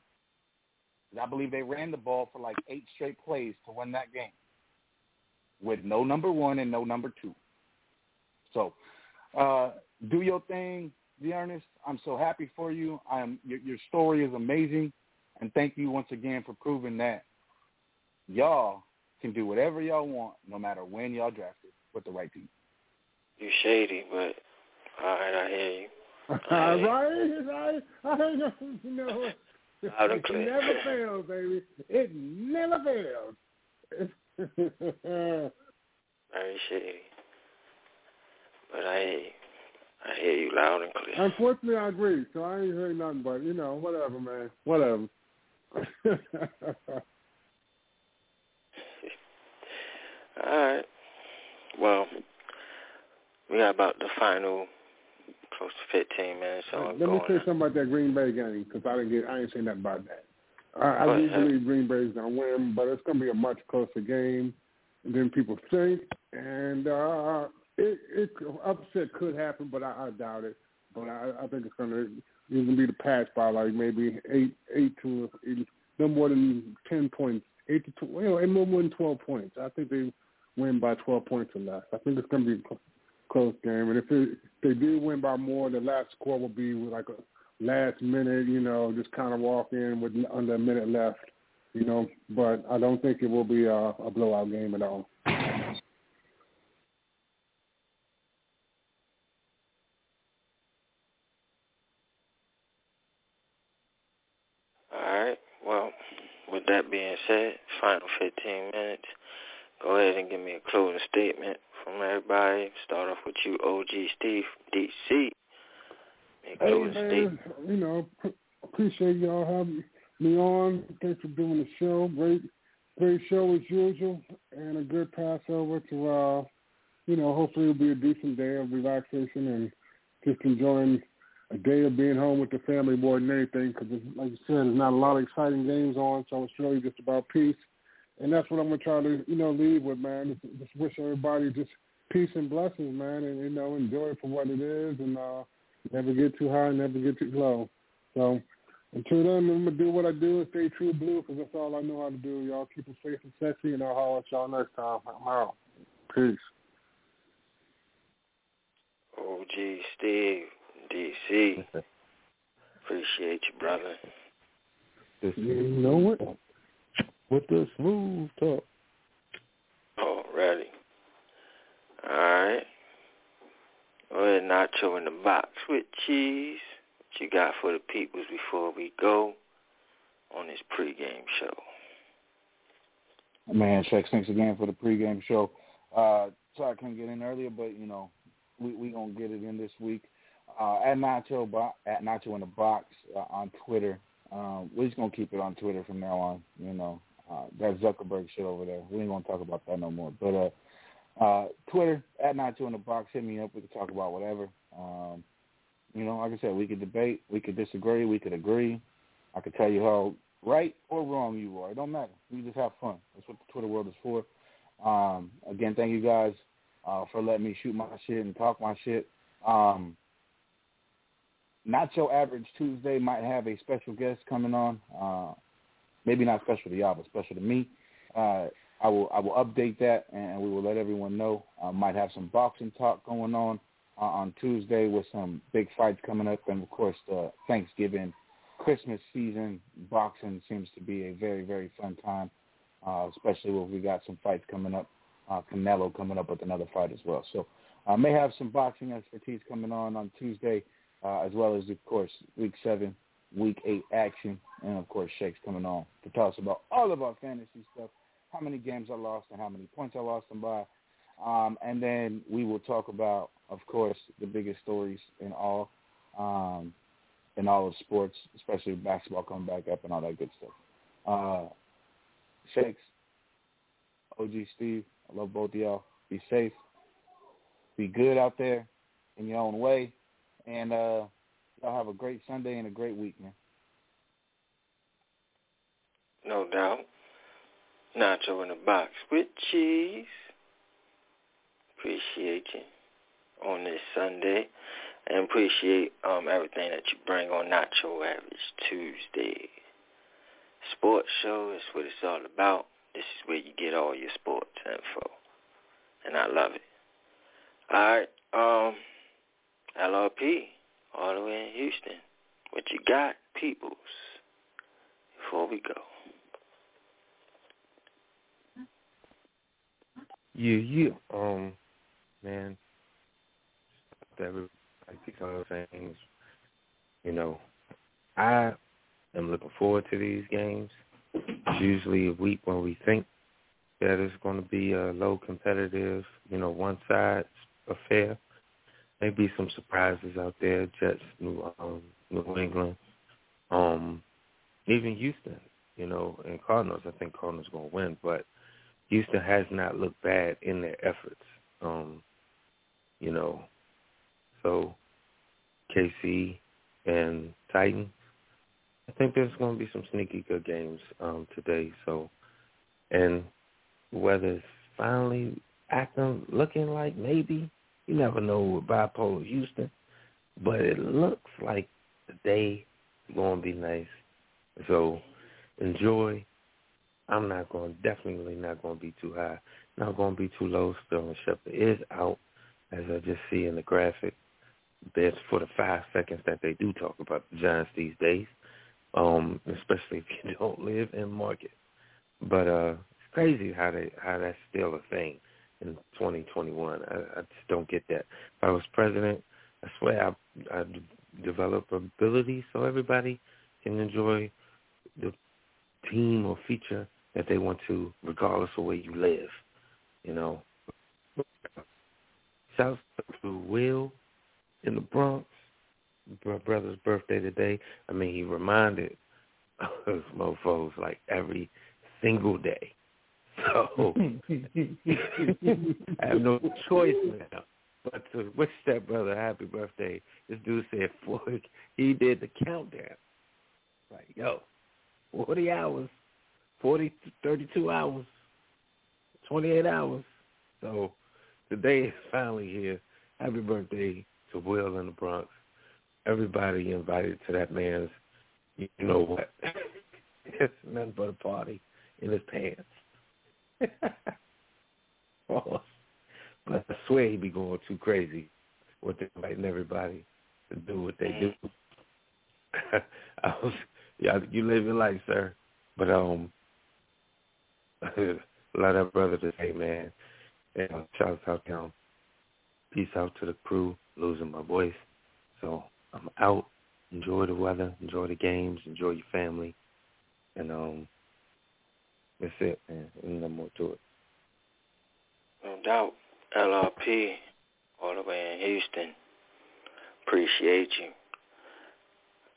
'Cause I believe they ran the ball for like eight straight plays to win that game with no number one and no number two. So uh, do your thing, Ernest. I'm so happy for you. I'm your, your story is amazing, and thank you once again for proving that y'all can do whatever y'all want, no matter when y'all drafted with the right team. You shady, but all right, I hear you. Right, right. I know, you know. It clear. never fails, baby. It never fails. Very shady. But I. I hear you loud and clear. Unfortunately, I agree. So I ain't heard nothing but you know, whatever, man, whatever. All right. Well, we got about the final close to 15 minutes on Let me going. say something about that Green Bay game because I didn't get. I ain't say nothing about that. I, I do believe Green Bay's gonna win, but it's gonna be a much closer game than people think, and uh, it, it upset could happen, but I, I doubt it. But I, I think it's gonna it's gonna be the patch by like maybe eight, eight to eight, no more than ten points, eight to tw- well, no more than twelve points. I think they win by twelve points or less. I think it's gonna be a cl- close game, and if, it, if they do win by more, the last score will be like a last minute, you know, just kind of walk in with under a minute left, you know. But I don't think it will be a, a blowout game at all. All right. Well, with that being said, final 15 minutes. Go ahead and give me a closing statement from everybody. Start off with you, OG Steve, DC. Make Hey closing statement. you know, appreciate y'all having me on. Thanks for doing the show. Great, great show as usual, and a good passover to, uh, you know, hopefully it'll be a decent day of relaxation and just enjoying a day of being home with the family more than anything. Because, like you said, there's not a lot of exciting games on, so it's really just about peace. And that's what I'm gonna try to, you know, leave with, man. Just, just wish everybody just peace and blessings, man, and you know, enjoy it for what it is, and uh, never get too high, never get too low. So until then, I'm gonna do what I do and stay true blue, because that's all I know how to do. Y'all keep it safe and sexy, and I'll holler at y'all next time. I'm out. Peace. OG Steve, DC. Appreciate you, brother. You know it. With the smooth talk. Already. All right. Go ahead, nacho in the box with cheese. What you got for the peoples before we go on this pregame show? Man, Shex, thanks again for the pregame show. Uh, sorry I couldn't get in earlier, but you know, we we gonna get it in this week. Uh, at Nacho Bo- at Nacho in the Box uh, on Twitter. Um, we're just gonna keep it on Twitter from now on. You know, uh, that Zuckerberg shit over there. We ain't gonna talk about that no more. But uh, uh, Twitter at Nacho in the box. Hit me up. We can talk about whatever. Um, you know, like I said, we could debate, we could disagree, we could agree. I could tell you how right or wrong you are. It don't matter. We just have fun. That's what the Twitter world is for. Um, again, thank you guys uh, for letting me shoot my shit and talk my shit. Um, Nacho average Tuesday might have a special guest coming on. Uh, maybe not special to y'all, but special to me. Uh, I will I will update that and we will let everyone know. I might have some boxing talk going on uh, on Tuesday with some big fights coming up, and of course the Thanksgiving, Christmas season boxing seems to be a very very fun time, uh, especially when we got some fights coming up. Uh, Canelo coming up with another fight as well. So I may have some boxing expertise coming on on Tuesday, uh, as well as of course week seven, week eight action, and of course Shake's coming on to us about all of our fantasy stuff, how many games I lost and how many points I lost them by. Um, and then we will talk about of course, the biggest stories in all um, in all of sports, especially basketball coming back up and all that good stuff. Uh, Shakes, OG Steve, I love both of y'all. Be safe. Be good out there in your own way. And uh, y'all have a great Sunday and a great week, man. No doubt. Nacho in the box with cheese. Appreciate you on this Sunday and appreciate um, everything that you bring on Nacho Average Tuesday. Sports show is what it's all about. This is where you get all your sports info. And I love it. All right. Um, LRP, all the way in Houston. What you got, peoples, before we go? You, you, um, man, everybody because things. You know, I am looking forward to these games. It's usually a week when we think that it's going to be a low competitive, you know, one side affair. Maybe some surprises out there. Jets, New um, New England, um, even Houston. You know, and Cardinals. I think Cardinals going to win, but Houston has not looked bad in their efforts. Um, you know, so KC and Titans. I think there's going to be some sneaky good games um, today. So, and weather's finally acting, looking like maybe you never know with bipolar Houston, but it looks like the day is going to be nice. So, enjoy. I'm not going, definitely not going to be too high. Not going to be too low. Sterling Shepard is out, as I just see in the graphic that's for the five seconds that they do talk about the Giants these days, um, especially if you don't live in market. But uh, it's crazy how they how that's still a thing in 2021. I, I just don't get that. If I was president, I swear I I develop ability so everybody can enjoy the team or feature that they want to, regardless of where you live. You know. South to Will in the Bronx. My brother's birthday today. I mean, he reminded us mofos like every single day. So I have no choice now but to wish that brother happy birthday. This dude said four. He did the countdown. Like yo, forty hours, forty thirty-two hours, twenty-eight hours. So today is finally here. Happy birthday to Will in the Bronx. Everybody invited to that man's, you know what? it's nothing but a party in his pants. oh, but I swear he be going too crazy with inviting everybody to do what they do. I was, yeah, you live your life, sir. But um, let our brother to say, man, and shout out to him. Peace out to the crew losing my voice. So I'm out. Enjoy the weather. Enjoy the games. Enjoy your family. And um, that's it, man. There's no more to it. No doubt. LRP, all the way in Houston. Appreciate you.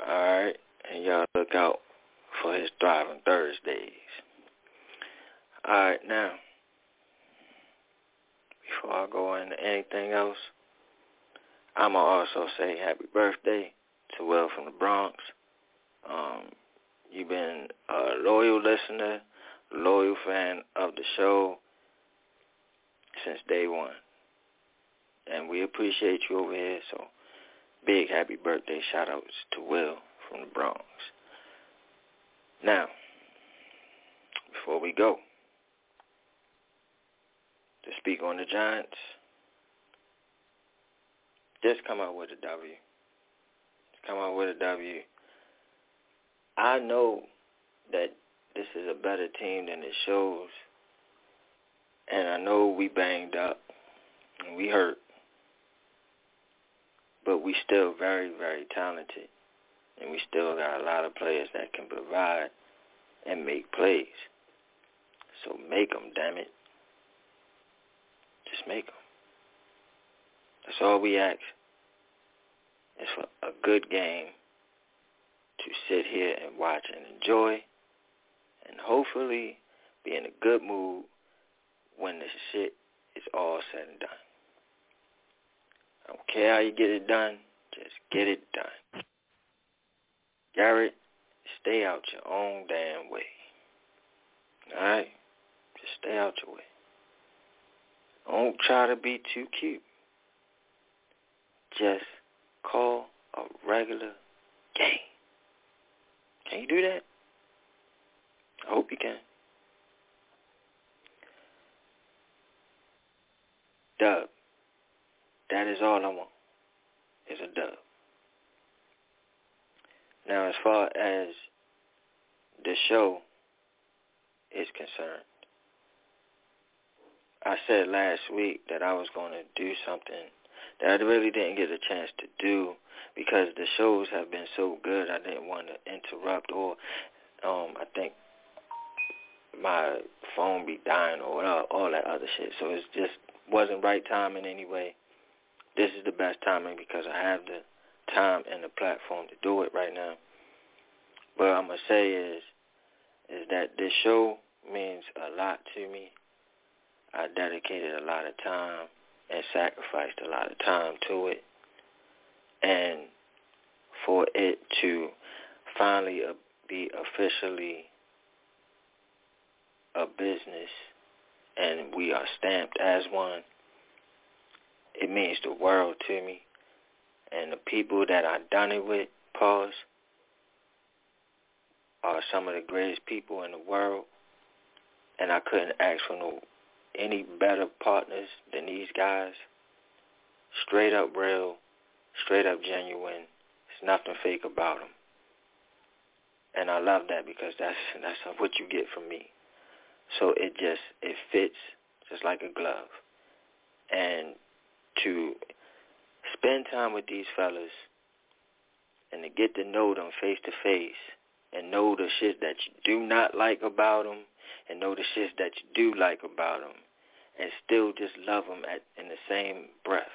All right. And y'all look out for his Thriving Thursdays. All right, now, before I go into anything else, I'm going to also say happy birthday to Will from the Bronx. Um, you've been a loyal listener, loyal fan of the show since day one. And we appreciate you over here, so big happy birthday shout outs to Will from the Bronx. Now, before we go, to speak on the Giants, just come out with a W. Come out with a W. I know that this is a better team than it shows. And I know we banged up and we hurt. But we still very, very talented. And we still got a lot of players that can provide and make plays. So make them, damn it. Just make them. That's all we ask. It's for a good game to sit here and watch and enjoy and hopefully be in a good mood when the shit is all said and done. I don't care how you get it done, just get it done. Garrett, stay out your own damn way. Alright? Just stay out your way. Don't try to be too cute. Just call a regular game. Can you do that? I hope you can. Dub. That is all I want. Is a dub. Now, as far as the show is concerned, I said last week that I was going to do something that I really didn't get a chance to do because the shows have been so good. I didn't want to interrupt or um, I think my phone be dying or all, all that other shit. So it just wasn't right timing anyway. This is the best timing because I have the time and the platform to do it right now. What I'm gonna say is, is that this show means a lot to me. I dedicated a lot of time and sacrificed a lot of time to it, and for it to finally uh, be officially a business and we are stamped as one, it means the world to me. And the people that I've done it with, pause, are some of the greatest people in the world. And I couldn't ask for no any better partners than these guys. Straight up real, straight up genuine. There's nothing fake about them. And I love that because that's that's what you get from me. So it just it fits just like a glove. And to spend time with these fellas and to get to know them face to face and know the shit that you do not like about them and know the shit that you do like about them and still just love them at, in the same breath.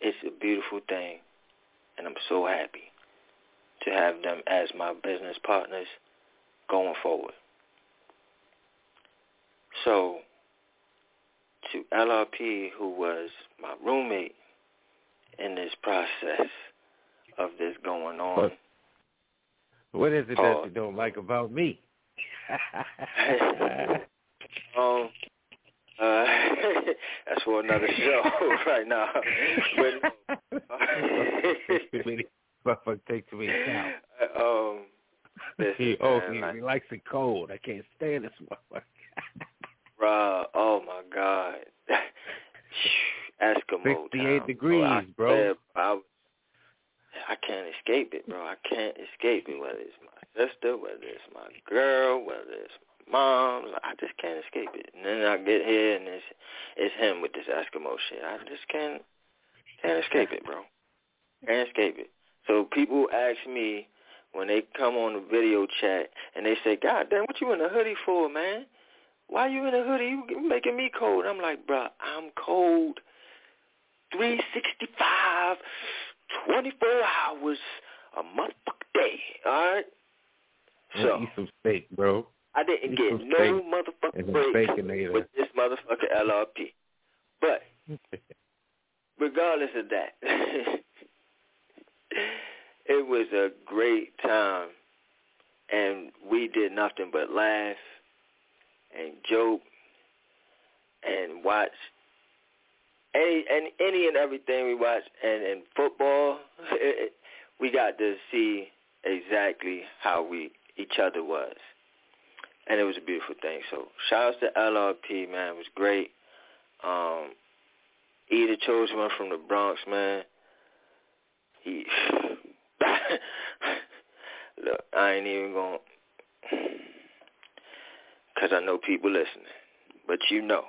It's a beautiful thing, and I'm so happy to have them as my business partners going forward. So, to LRP, who was my roommate in this process of this going on. What, what is it that you don't like about me? um, uh, that's for another show right now. Motherfucker takes me down. Um, he, oh, man, he, like, he likes it cold. I can't stand this motherfucker. Bruh, oh my god. Eskimo 68 time, degrees, bro. I, bro. I, I can't escape it, bro. I can't escape it, whether it's my sister, whether it's my girl, whether it's my mom. I just can't escape it. And then I get here and it's it's him with this Eskimo shit. I just can't can't escape it, bro. Can't escape it. So people ask me when they come on the video chat and they say, God damn, what you in a hoodie for, man? Why you in a hoodie? You making me cold. I'm like, bruh, I'm cold 365, 24 hours, a motherfucking day, all right? So eat some steak, bro. I didn't Eat get no motherfucking break with this motherfucker LRP. But regardless of that, it was a great time, and we did nothing but laugh and joke and watch any and any and everything we watched. And in football, we got to see exactly how we each other was, and it was a beautiful thing. So shout out to LRP, man, it was great. Um, E chosen one from the Bronx, man. He look, I ain't even going because I know people listening, but you know,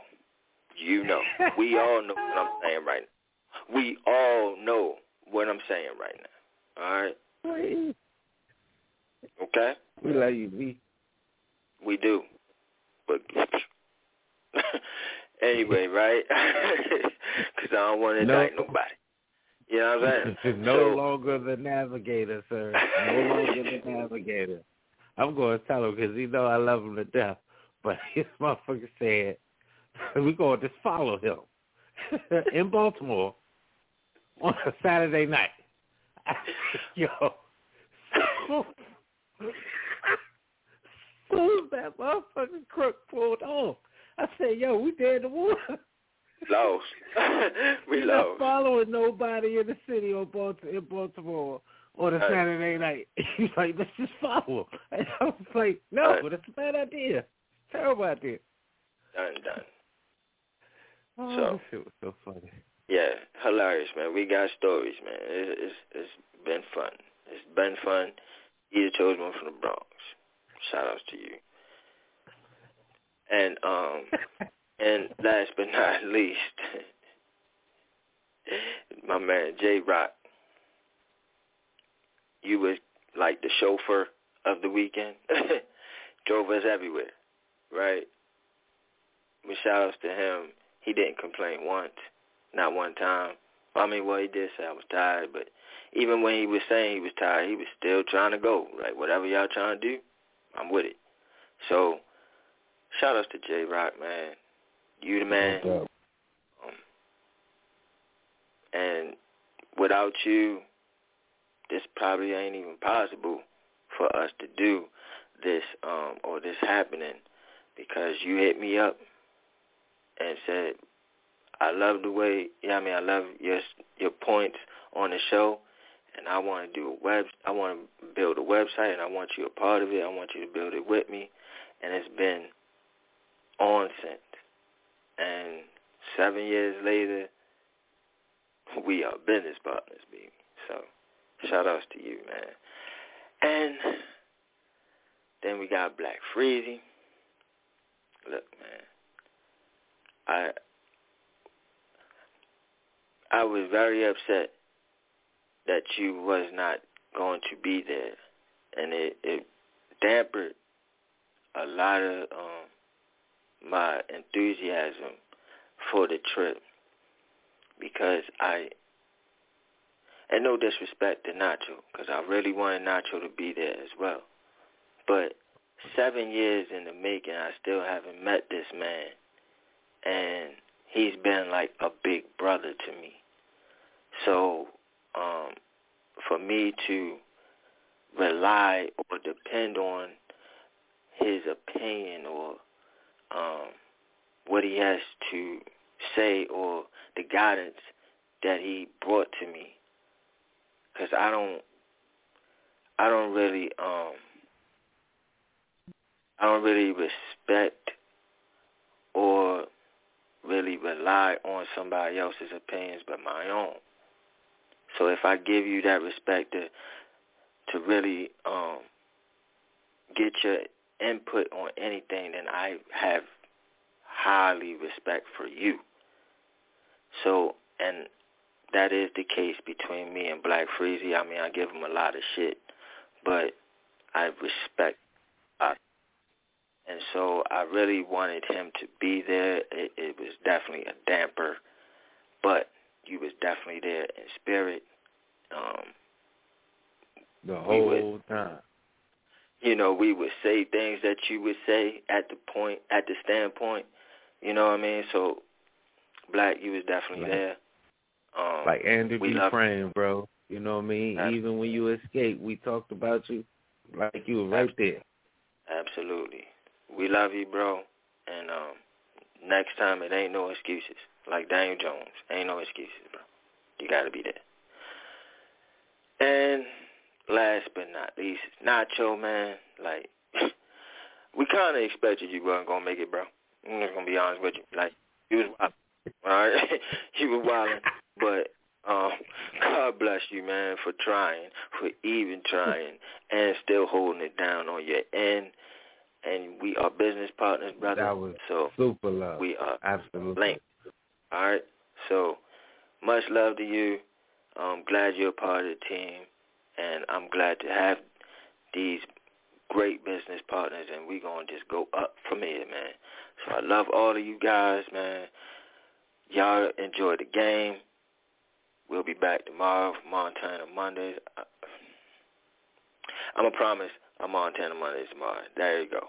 you know, we all know what I'm saying right now. We all know what I'm saying right now. All right. Okay. We love you, B. We do. But anyway, right? Because I don't want to No. indict nobody. You know what I'm saying? no So- longer the navigator, sir. No longer the navigator. I'm going to tell him because he know I love him to death. But his motherfucker said, we're going to just follow him in Baltimore on a Saturday night. Yo. soon that motherfucking crook pulled off, I said, yo, we dead in the water. Lost. we We're not following nobody in the city or Baltimore, in Baltimore on a Right. Saturday night. He's like, let's just follow him. And I was like, no, Right. that's a bad idea. Terrible idea. Done, done. Oh, So- this shit was so funny. Yeah, hilarious, man. We got stories, man. It, it's it's been fun. It's been fun. You the chosen one from the Bronx. Shout outs to you. And um and last but not least, my man J Rock. You was like the chauffeur of the weekend. Drove us everywhere, right? But shout outs to him. He didn't complain once, not one time. I mean, well, he did say I was tired, but even when he was saying he was tired, he was still trying to go. Like, whatever y'all trying to do, I'm with it. So, shout outs to J Rock, man. You the man. Um, and without you, this probably ain't even possible for us to do this um or this happening because you hit me up and said I love the way yeah I mean I love your your points on the show and I want to do a web I want to build a website and I want you a part of it I want you to build it with me and it's been on since. And seven years later we are business partners baby. So shout outs to you man. And then we got Black Freezy look man. I I was very upset that you was not going to be there, and it, it dampened a lot of um, my enthusiasm for the trip. Because I, and no disrespect to Nacho, because I really wanted Nacho to be there as well, but seven years in the making, I still haven't met this man, and he's been like a big brother to me. So, um, for me to rely or depend on his opinion or um, what he has to say or the guidance that he brought to me, because I don't, I don't really, um, I don't really respect or really rely on somebody else's opinions but my own. So if I give you that respect to to really um get your input on anything, then I have highly respect for you. So and that is the case between me and Black Freezy. I mean, I give him a lot of shit, but I respect. And so I really wanted him to be there. It, it was definitely a damper, but you was definitely there in spirit. Um, The We would- whole time. you know, we would say things that you would say at the point, at the standpoint. You know what I mean? So, Black, you was definitely Right. there. Um, Like Andrew Dufresne, bro. You know what I mean? Absolutely. Even when you escaped, we talked about you like you were right there. Absolutely. We love you, bro. And um next time it ain't no excuses. Like Daniel Jones. Ain't no excuses, bro. You gotta be there. And last but not least, Nacho, man, like we kinda expected you wasn't gonna make it, bro. I'm just gonna be honest with you. Like you was wild. Alright? you were wild. But um, God bless you, man, for trying, for even trying, and still holding it down on your end. And we are business partners, brother. That was so super love. we are Absolutely. linked. All right. So much love to you. I'm glad you're a part of the team, and I'm glad to have these great business partners, and we're gonna just go up from here, man. So I love all of you guys, man. Y'all enjoy the game. We'll be back tomorrow for Montana Mondays. I'm gonna promise I'm Montana Mondays tomorrow. There you go.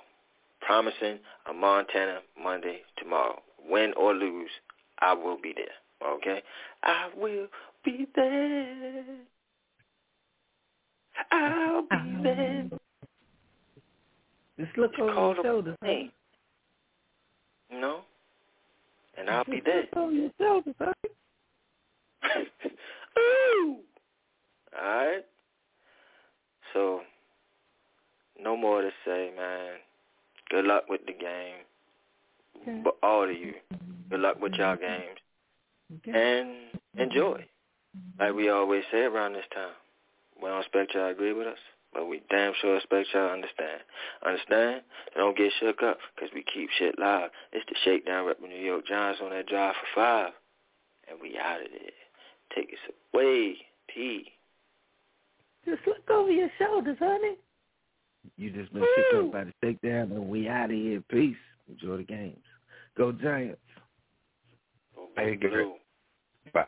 Promising a Montana Monday tomorrow. Win or lose, I will be there. Okay? I will be there. I'll be there. Just look Just over your huh? name. You know? And I'll be there. Look over your shoulders, huh? Ooh. All right. So, no more to say, man. Good luck with the game. But all of you, good luck with y'all games. And enjoy. Like we always say around this time. We don't expect y'all to agree with us, but we damn sure expect y'all to understand. Understand? Don't get shook up because we keep shit live. It's the Shakedown rep with New York Giants on that drive for five. And we out of there. Take us away. P. Just look over your shoulders, honey. You just been shook up by the shakedown, and we out of here. Peace. Enjoy the games. Go Giants. Go Hey, Bye.